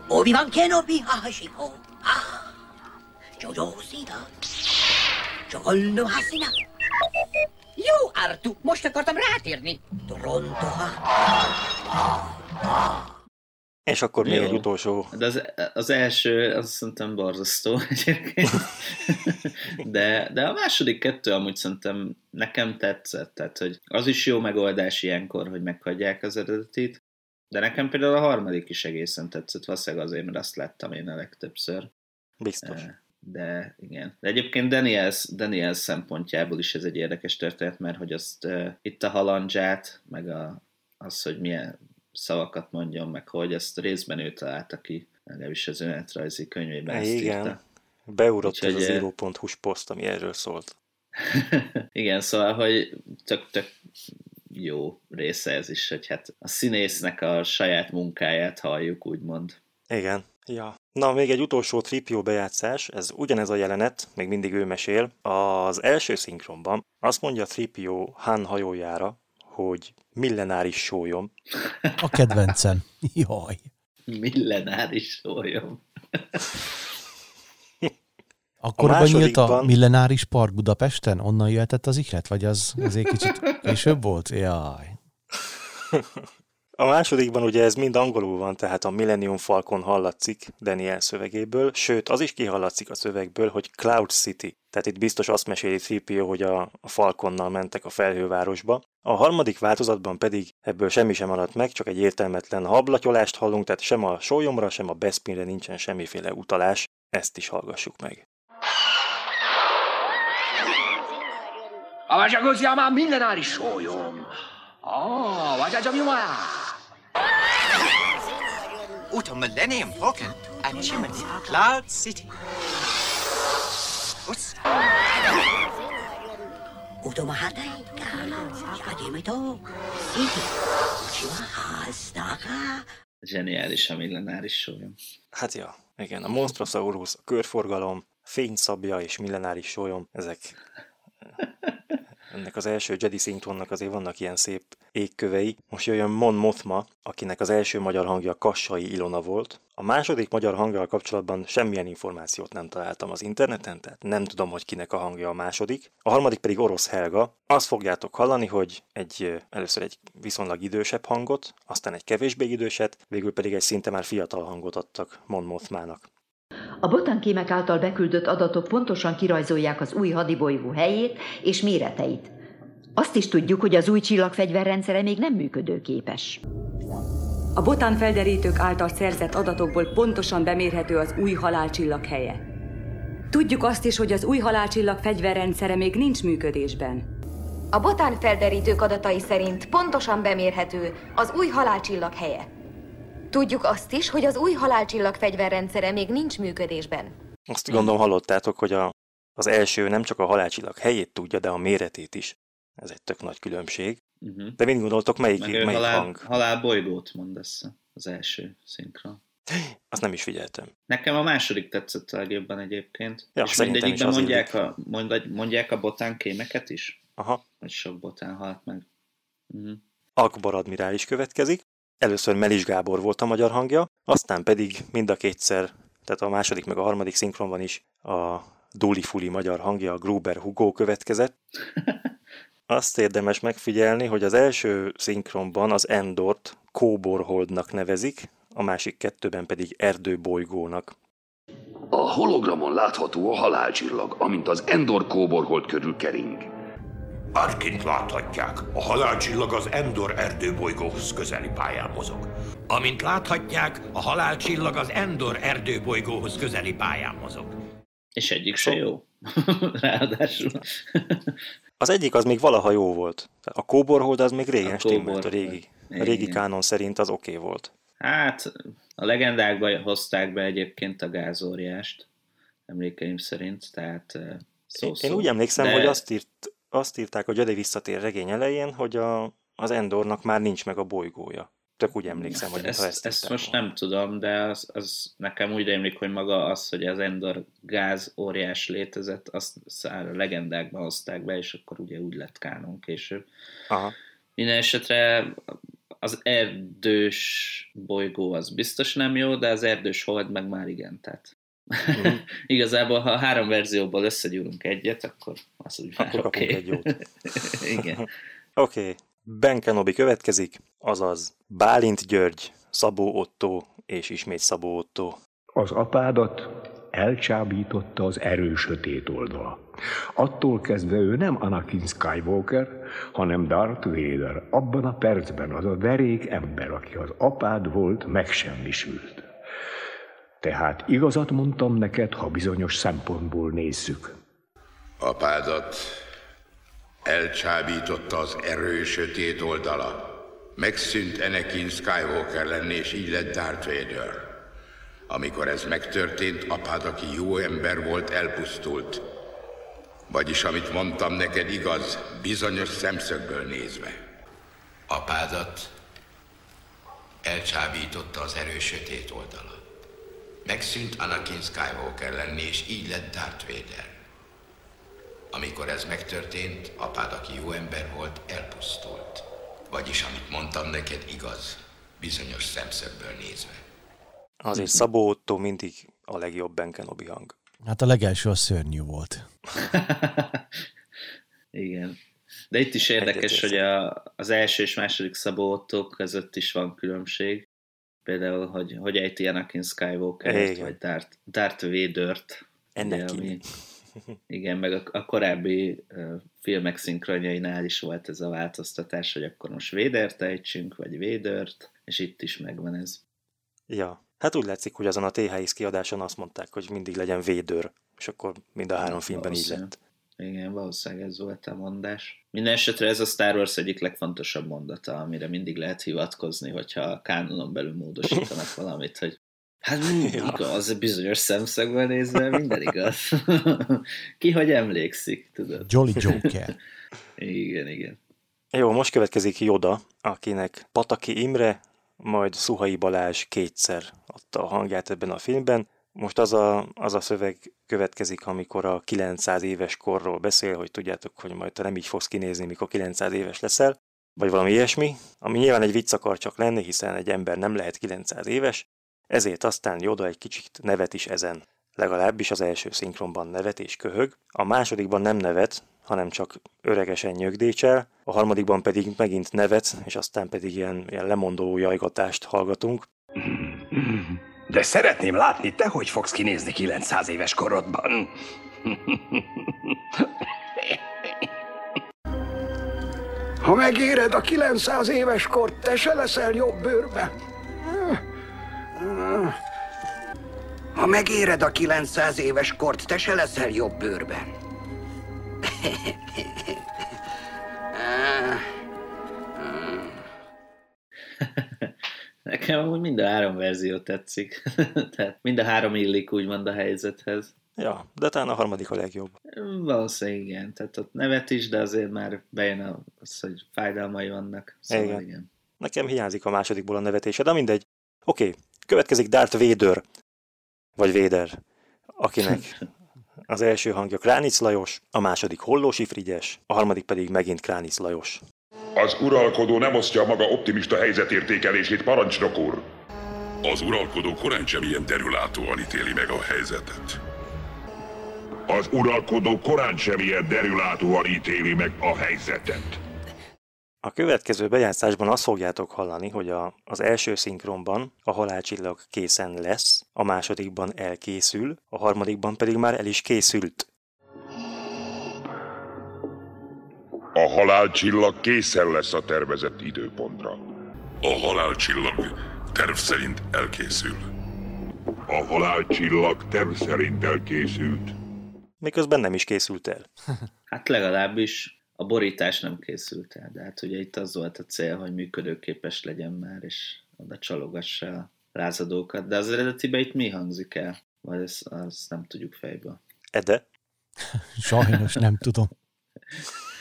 Obi-Wan Kenobi, hahasiko. Ah, Jojo Sida. Jolno Hasina. Jó, Artu, most akartam rátérni. Toronto, ha. És akkor még Jó. egy utolsó. De az, az első, az szerintem borzasztó (laughs) egyébként. de, de a második kettő amúgy szerintem nekem tetszett. Tehát, hogy az is jó megoldás ilyenkor, hogy meghagyják az eredetit. De nekem például a harmadik is egészen tetszett, valószínűleg azért, mert azt láttam én a legtöbbször. Biztos. De igen. De egyébként Daniels, Daniels szempontjából is ez egy érdekes történet, mert hogy azt uh, itt a halandzsát, meg a, az, hogy milyen szavakat mondjon, meg hogy ezt részben ő találta ki, legalábbis az önéletrajzi könyvében ezt Igen. írta. Beugrott ez az író.hu poszt, ami erről szólt. (laughs) Igen, szóval, hogy tök, tök jó része ez is, hogy hát a színésznek a saját munkáját halljuk, úgymond. Igen. Ja. Na, még egy utolsó tripio bejátszás, ez ugyanez a jelenet, még mindig ő mesél. Az első szinkronban azt mondja Tripio Han hajójára, hogy millenáris sólyom. A kedvencem. (laughs) Jaj. Millenáris sólyom. Akkor a nyílt a millenáris park Budapesten? Onnan jöhetett az ihlet? Vagy az azért kicsit később volt? Jaj. (laughs) A másodikban ugye ez mind angolul van, tehát a Millennium Falcon hallatszik Daniel szövegéből, sőt az is kihallatszik a szövegből, hogy Cloud City. Tehát itt biztos azt meséli CPO, hogy a Falconnal mentek a felhővárosba. A harmadik változatban pedig ebből semmi sem maradt meg, csak egy értelmetlen hablatyolást hallunk, tehát sem a sólyomra, sem a Bespinre nincsen semmiféle utalás. Ezt is hallgassuk meg. A már millenáris sólyom! Ah, vacsacsam Ut om Millennium Falcon and Chimney Cloud City. Hasnaka. Zseniális a millenáris sólyom. Hát ja, igen, a Monstrosaurus, a körforgalom, fényszabja és millenáris sólyom, ezek (laughs) ennek az első Jedi szinkronnak azért vannak ilyen szép égkövei. Most jöjjön Mon Mothma, akinek az első magyar hangja Kassai Ilona volt. A második magyar hanggal kapcsolatban semmilyen információt nem találtam az interneten, tehát nem tudom, hogy kinek a hangja a második. A harmadik pedig Orosz Helga. Azt fogjátok hallani, hogy egy, először egy viszonylag idősebb hangot, aztán egy kevésbé időset, végül pedig egy szinte már fiatal hangot adtak Mon Mothmának. A botánkémek által beküldött adatok pontosan kirajzolják az új hadibolygó helyét és méreteit. Azt is tudjuk, hogy az új csillagfegyverrendszere még nem működőképes. A botán felderítők által szerzett adatokból pontosan bemérhető az új halálcsillag helye. Tudjuk azt is, hogy az új halálcsillag fegyverrendszere még nincs működésben. A botán felderítők adatai szerint pontosan bemérhető az új halálcsillag helye. Tudjuk azt is, hogy az új halálcsillag fegyverrendszere még nincs működésben. Azt gondolom hallottátok, hogy a, az első nem csak a halálcsillag helyét tudja, de a méretét is. Ez egy tök nagy különbség. Uh-huh. De mind gondoltok, melyik, Meg melyik halál, hang? halálbolygót mondasz az első szinkron. Azt nem is figyeltem. Nekem a második tetszett a legjobban egyébként. Ja, és mindegyikben mondják a, mondják a botán kémeket is? Aha. Hogy sok botán halt meg. Uh-huh. Akbar admirális következik. Először Melis Gábor volt a magyar hangja, aztán pedig mind a kétszer, tehát a második meg a harmadik szinkronban is a Duli Fuli magyar hangja, a Gruber Hugo következett. (laughs) Azt érdemes megfigyelni, hogy az első szinkronban az Endort Kóborholdnak nevezik, a másik kettőben pedig Erdőbolygónak. A hologramon látható a halálcsillag, amint az Endor kóborhold körül kering. Bárkint láthatják, a halálcsillag az Endor erdőbolygóhoz közeli pályán mozog. Amint láthatják, a halálcsillag az Endor erdőbolygóhoz közeli pályán mozog. És egyik se jó. (laughs) Ráadásul. Az egyik az még valaha jó volt. A Kóborhold az még régen A stimmelt, a régi, a régi kánon szerint az oké okay volt. Hát, a legendákba hozták be egyébként a gázóriást, emlékeim szerint, tehát eh, szó, Én, szó. én úgy emlékszem, De hogy azt, írt, azt írták a Jedi visszatér regény elején, hogy a, az Endornak már nincs meg a bolygója. Tök úgy emlékszem, hogy ezt, ezt, ezt most nem tudom, de az, az nekem úgy emlik, hogy maga az, hogy az Endor gáz óriás létezett, azt szár a legendákban hozták be, és akkor ugye úgy lett kánon később. Aha. Minden esetre az erdős bolygó az biztos nem jó, de az erdős hold meg már igen, tehát Mhm. (laughs) Igazából, ha három verzióból összegyúrunk egyet, akkor az úgy már Akkor oké. kapunk egy jót. (laughs) Igen. (laughs) Oké, okay. Ben Kenobi következik, azaz Bálint György, Szabó Otto és ismét Szabó Otto. Az apádat elcsábította az erős sötét oldala. Attól kezdve ő nem Anakin Skywalker, hanem Darth Vader. Abban a percben az a derék ember, aki az apád volt, megsemmisült. Tehát igazat mondtam neked, ha bizonyos szempontból nézzük. Apádat elcsábította az erő sötét oldala. Megszűnt Anakin Skywalker lenni, és így lett Darth Vader. Amikor ez megtörtént, apád, aki jó ember volt, elpusztult. Vagyis, amit mondtam neked igaz, bizonyos szemszögből nézve. Apádat elcsábította az erő sötét oldala. Megszűnt Anakin Skywalker lenni, és így lett Darth Vader. Amikor ez megtörtént, apád, aki jó ember volt, elpusztult. Vagyis, amit mondtam neked, igaz, bizonyos szemszögből nézve. Azért Szabó Otto mindig a legjobb Ben Kenobi hang. Hát a legelső a szörnyű volt. (laughs) Igen. De itt is érdekes, hogy a, az első és második szabótok között is van különbség. Például, hogy hogy ejti Anakin skywalker vagy Darth, Darth Vader-t. Ennek ami, (laughs) igen, meg a, a korábbi uh, filmek szinkronjainál is volt ez a változtatás, hogy akkor most Védert ejtsünk, vagy Védert, és itt is megvan ez. Ja, hát úgy látszik, hogy azon a THX kiadáson azt mondták, hogy mindig legyen Védör, és akkor mind a három filmben így lett. Igen, valószínűleg ez volt a mondás. Minden esetre ez a Star Wars egyik legfontosabb mondata, amire mindig lehet hivatkozni, hogyha a kánonon belül módosítanak (laughs) valamit, hogy Hát (laughs) ja. igaz, bizonyos szemszögből nézve minden igaz. (laughs) Ki hogy emlékszik, tudod? Jolly Joker. igen, igen. Jó, most következik Joda, akinek Pataki Imre, majd Szuhai Balázs kétszer adta a hangját ebben a filmben. Most az a, az a szöveg következik, amikor a 900 éves korról beszél, hogy tudjátok, hogy majd te nem így fogsz kinézni, mikor 900 éves leszel, vagy valami ilyesmi, ami nyilván egy vicc akar csak lenni, hiszen egy ember nem lehet 900 éves, ezért aztán Joda egy kicsit nevet is ezen. Legalábbis az első szinkronban nevet és köhög, a másodikban nem nevet, hanem csak öregesen nyögdécsel, a harmadikban pedig megint nevet, és aztán pedig ilyen, ilyen lemondó jajgatást hallgatunk. (laughs) De szeretném látni, te hogy fogsz kinézni 900 éves korodban. Ha megéred a 900 éves kort, te se leszel jobb bőrbe. Ha megéred a 900 éves kort, te se leszel jobb bőrben. (laughs) Nekem amúgy mind a három verzió tetszik. (laughs) Tehát mind a három illik úgymond a helyzethez. Ja, de talán a harmadik a legjobb. Valószínűleg igen. Tehát ott nevet is, de azért már bejön az, hogy fájdalmai vannak. Szóval igen. igen. Nekem hiányzik a másodikból a nevetése, de mindegy. Oké, okay. következik Darth Vader, vagy Vader, akinek (laughs) az első hangja Kránic Lajos, a második Hollósi Frigyes, a harmadik pedig megint Kránic Lajos. Az uralkodó nem osztja maga optimista helyzetértékelését, parancsnok úr. Az uralkodó korán sem ilyen derülátóan ítéli meg a helyzetet. Az uralkodó korán sem ilyen derülátóan ítéli meg a helyzetet. A következő bejátszásban azt fogjátok hallani, hogy a, az első szinkronban a halálcsillag készen lesz, a másodikban elkészül, a harmadikban pedig már el is készült. A halálcsillag készen lesz a tervezett időpontra. A halálcsillag terv szerint elkészül. A halálcsillag terv szerint elkészült. Miközben nem is készült el. (laughs) Hát legalábbis a borítás nem készült el, de hát ugye itt az volt a cél, hogy működőképes legyen már, és oda csalogassa a lázadókat. De az eredetiben itt mi hangzik el? Vagy ezt, azt nem tudjuk fejből. Ede? (laughs) Sajnos nem tudom.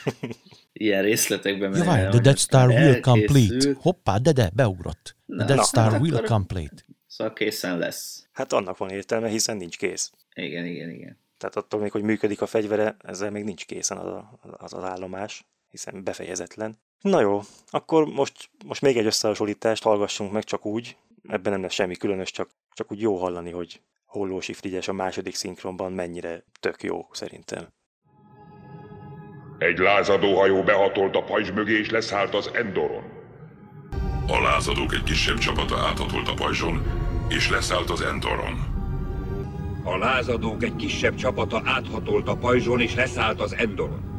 (laughs) Ilyen részletekben Ja, várj, the Death Star will complete. Hoppá, de de, beugrott. The Death Star na, will complete. Szóval készen lesz. Hát annak van értelme, hiszen nincs kész. Igen, igen, igen. Tehát attól még, hogy működik a fegyvere, ezzel még nincs készen az az, az állomás, hiszen befejezetlen. Na jó, akkor most, most még egy összehasonlítást hallgassunk meg csak úgy, ebben nem lesz semmi különös, csak, csak úgy jó hallani, hogy Hollósi Frigyes a második szinkronban mennyire tök jó szerintem. Egy lázadó hajó behatolt a pajzs mögé és leszállt az Endoron. A lázadók egy kisebb csapata áthatolt a pajzson, és leszállt az Endoron. A lázadók egy kisebb csapata áthatolt a pajzson és leszállt az Endoron.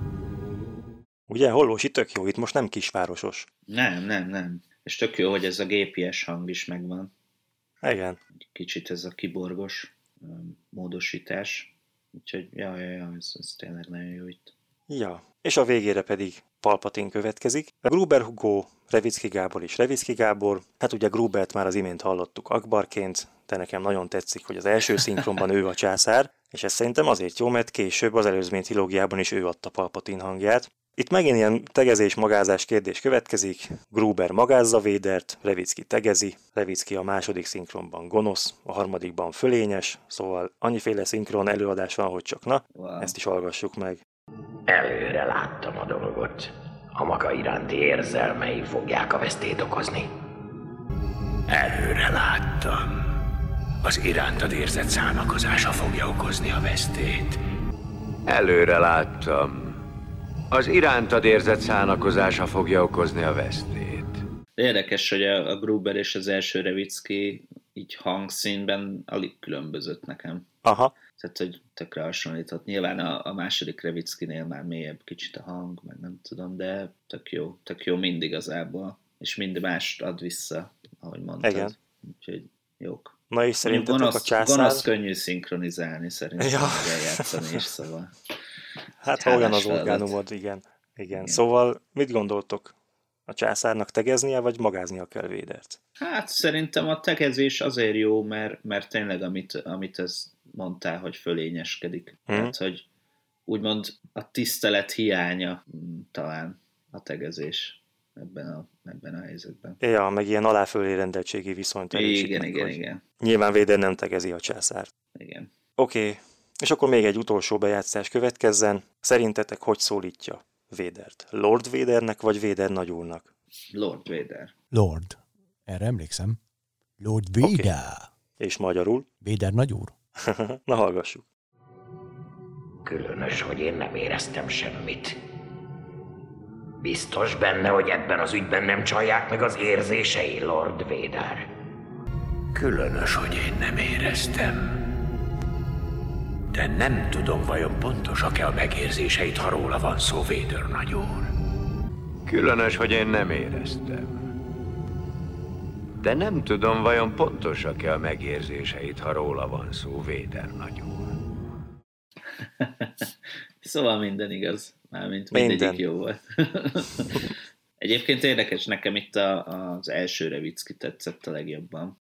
Ugye, Hollósi tök jó, itt most nem kisvárosos. Nem, nem, nem. És tök jó, hogy ez a GPS hang is megvan. Igen. Kicsit ez a kiborgos módosítás. Úgyhogy, ja, ja, ja, ez, ez tényleg nagyon jó itt. Ja, és a végére pedig Palpatin következik. Gruber Hugo, Revicki Gábor és Revicki Gábor. Hát ugye Grubert már az imént hallottuk Akbarként, de nekem nagyon tetszik, hogy az első szinkronban ő a császár, és ez szerintem azért jó, mert később az előzmény trilógiában is ő adta Palpatin hangját. Itt megint ilyen tegezés-magázás kérdés következik. Gruber magázza Védert, Revicki tegezi, Revicki a második szinkronban gonosz, a harmadikban fölényes, szóval annyiféle szinkron előadás van, hogy csak na, wow. ezt is hallgassuk meg. Előre láttam a dolgot. A maga iránti érzelmei fogják a vesztét okozni. Előre láttam. Az irántad érzett szálmakozása fogja okozni a vesztét. Előre láttam. Az irántad érzett szánakozása fogja okozni a vesztét. Érdekes, hogy a, a Gruber és az első Revicki így hangszínben alig különbözött nekem. Aha. Tehát, hogy tökre hasonlított. Nyilván a, a második Revickinél már mélyebb kicsit a hang, meg nem tudom, de tök jó, tök jó mind igazából. És mind mást ad vissza, ahogy mondtad. Igen. Úgyhogy jók. Na és szerintetek gonosz, a császár... Gonosz könnyű szinkronizálni szerintem, Ja. ja. játszani is, szóval. Hát ha olyan az orgánumod, igen. igen. Szóval mit gondoltok? A császárnak tegeznie, vagy magáznia kell Védert? Hát szerintem a tegezés azért jó, mert, mert tényleg amit, amit ez mondtál, hogy fölényeskedik. Mhm. Tehát, hogy úgymond a tisztelet hiánya mm, talán a tegezés ebben a, ebben a helyzetben. Ja, meg ilyen aláfölé rendeltségi viszonyt Igen, igen, igen. Nyilván Véder nem tegezi a császárt. Igen. Oké, okay. és akkor még egy utolsó bejátszás következzen. Szerintetek hogy szólítja Védert? Lord Védernek, vagy Véder nagyúrnak? Lord Vader. Lord. Erre emlékszem. Lord Vader. Okay. És magyarul? Vader nagyúr. (laughs) Na hallgassuk. Különös, hogy én nem éreztem semmit. Biztos benne, hogy ebben az ügyben nem csalják meg az érzései, Lord Vader. Különös, hogy én nem éreztem. De nem tudom, vajon pontosak-e a megérzéseit, ha róla van szó, Vader nagyúr. Különös, hogy én nem éreztem. De nem tudom, vajon pontosak-e a megérzéseit, ha róla van szó, Véder nagyúr. (laughs) Szóval minden igaz. Mármint Minden. mindegyik jó volt. (laughs) Egyébként érdekes, nekem itt a, az első Revicki tetszett a legjobban.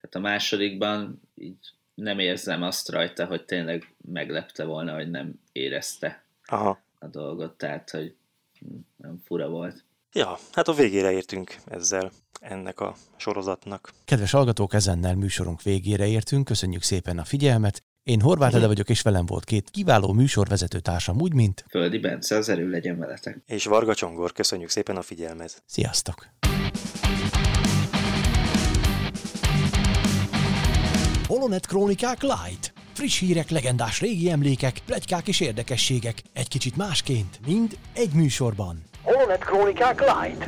Tehát a másodikban így nem érzem azt rajta, hogy tényleg meglepte volna, hogy nem érezte Aha. a dolgot, tehát hogy nem fura volt. Ja, hát a végére értünk ezzel ennek a sorozatnak. Kedves hallgatók, ezennel műsorunk végére értünk, köszönjük szépen a figyelmet. Én Horváth Ede vagyok, és velem volt két kiváló műsorvezető társam, úgy, mint Földi Bence, az erő legyen veletek. És Varga Csongor, köszönjük szépen a figyelmet. Sziasztok! Holonet Krónikák Light. Friss hírek, legendás régi emlékek, plegykák és érdekességek. Egy kicsit másként, mind egy műsorban. Holonet Chronica Glide.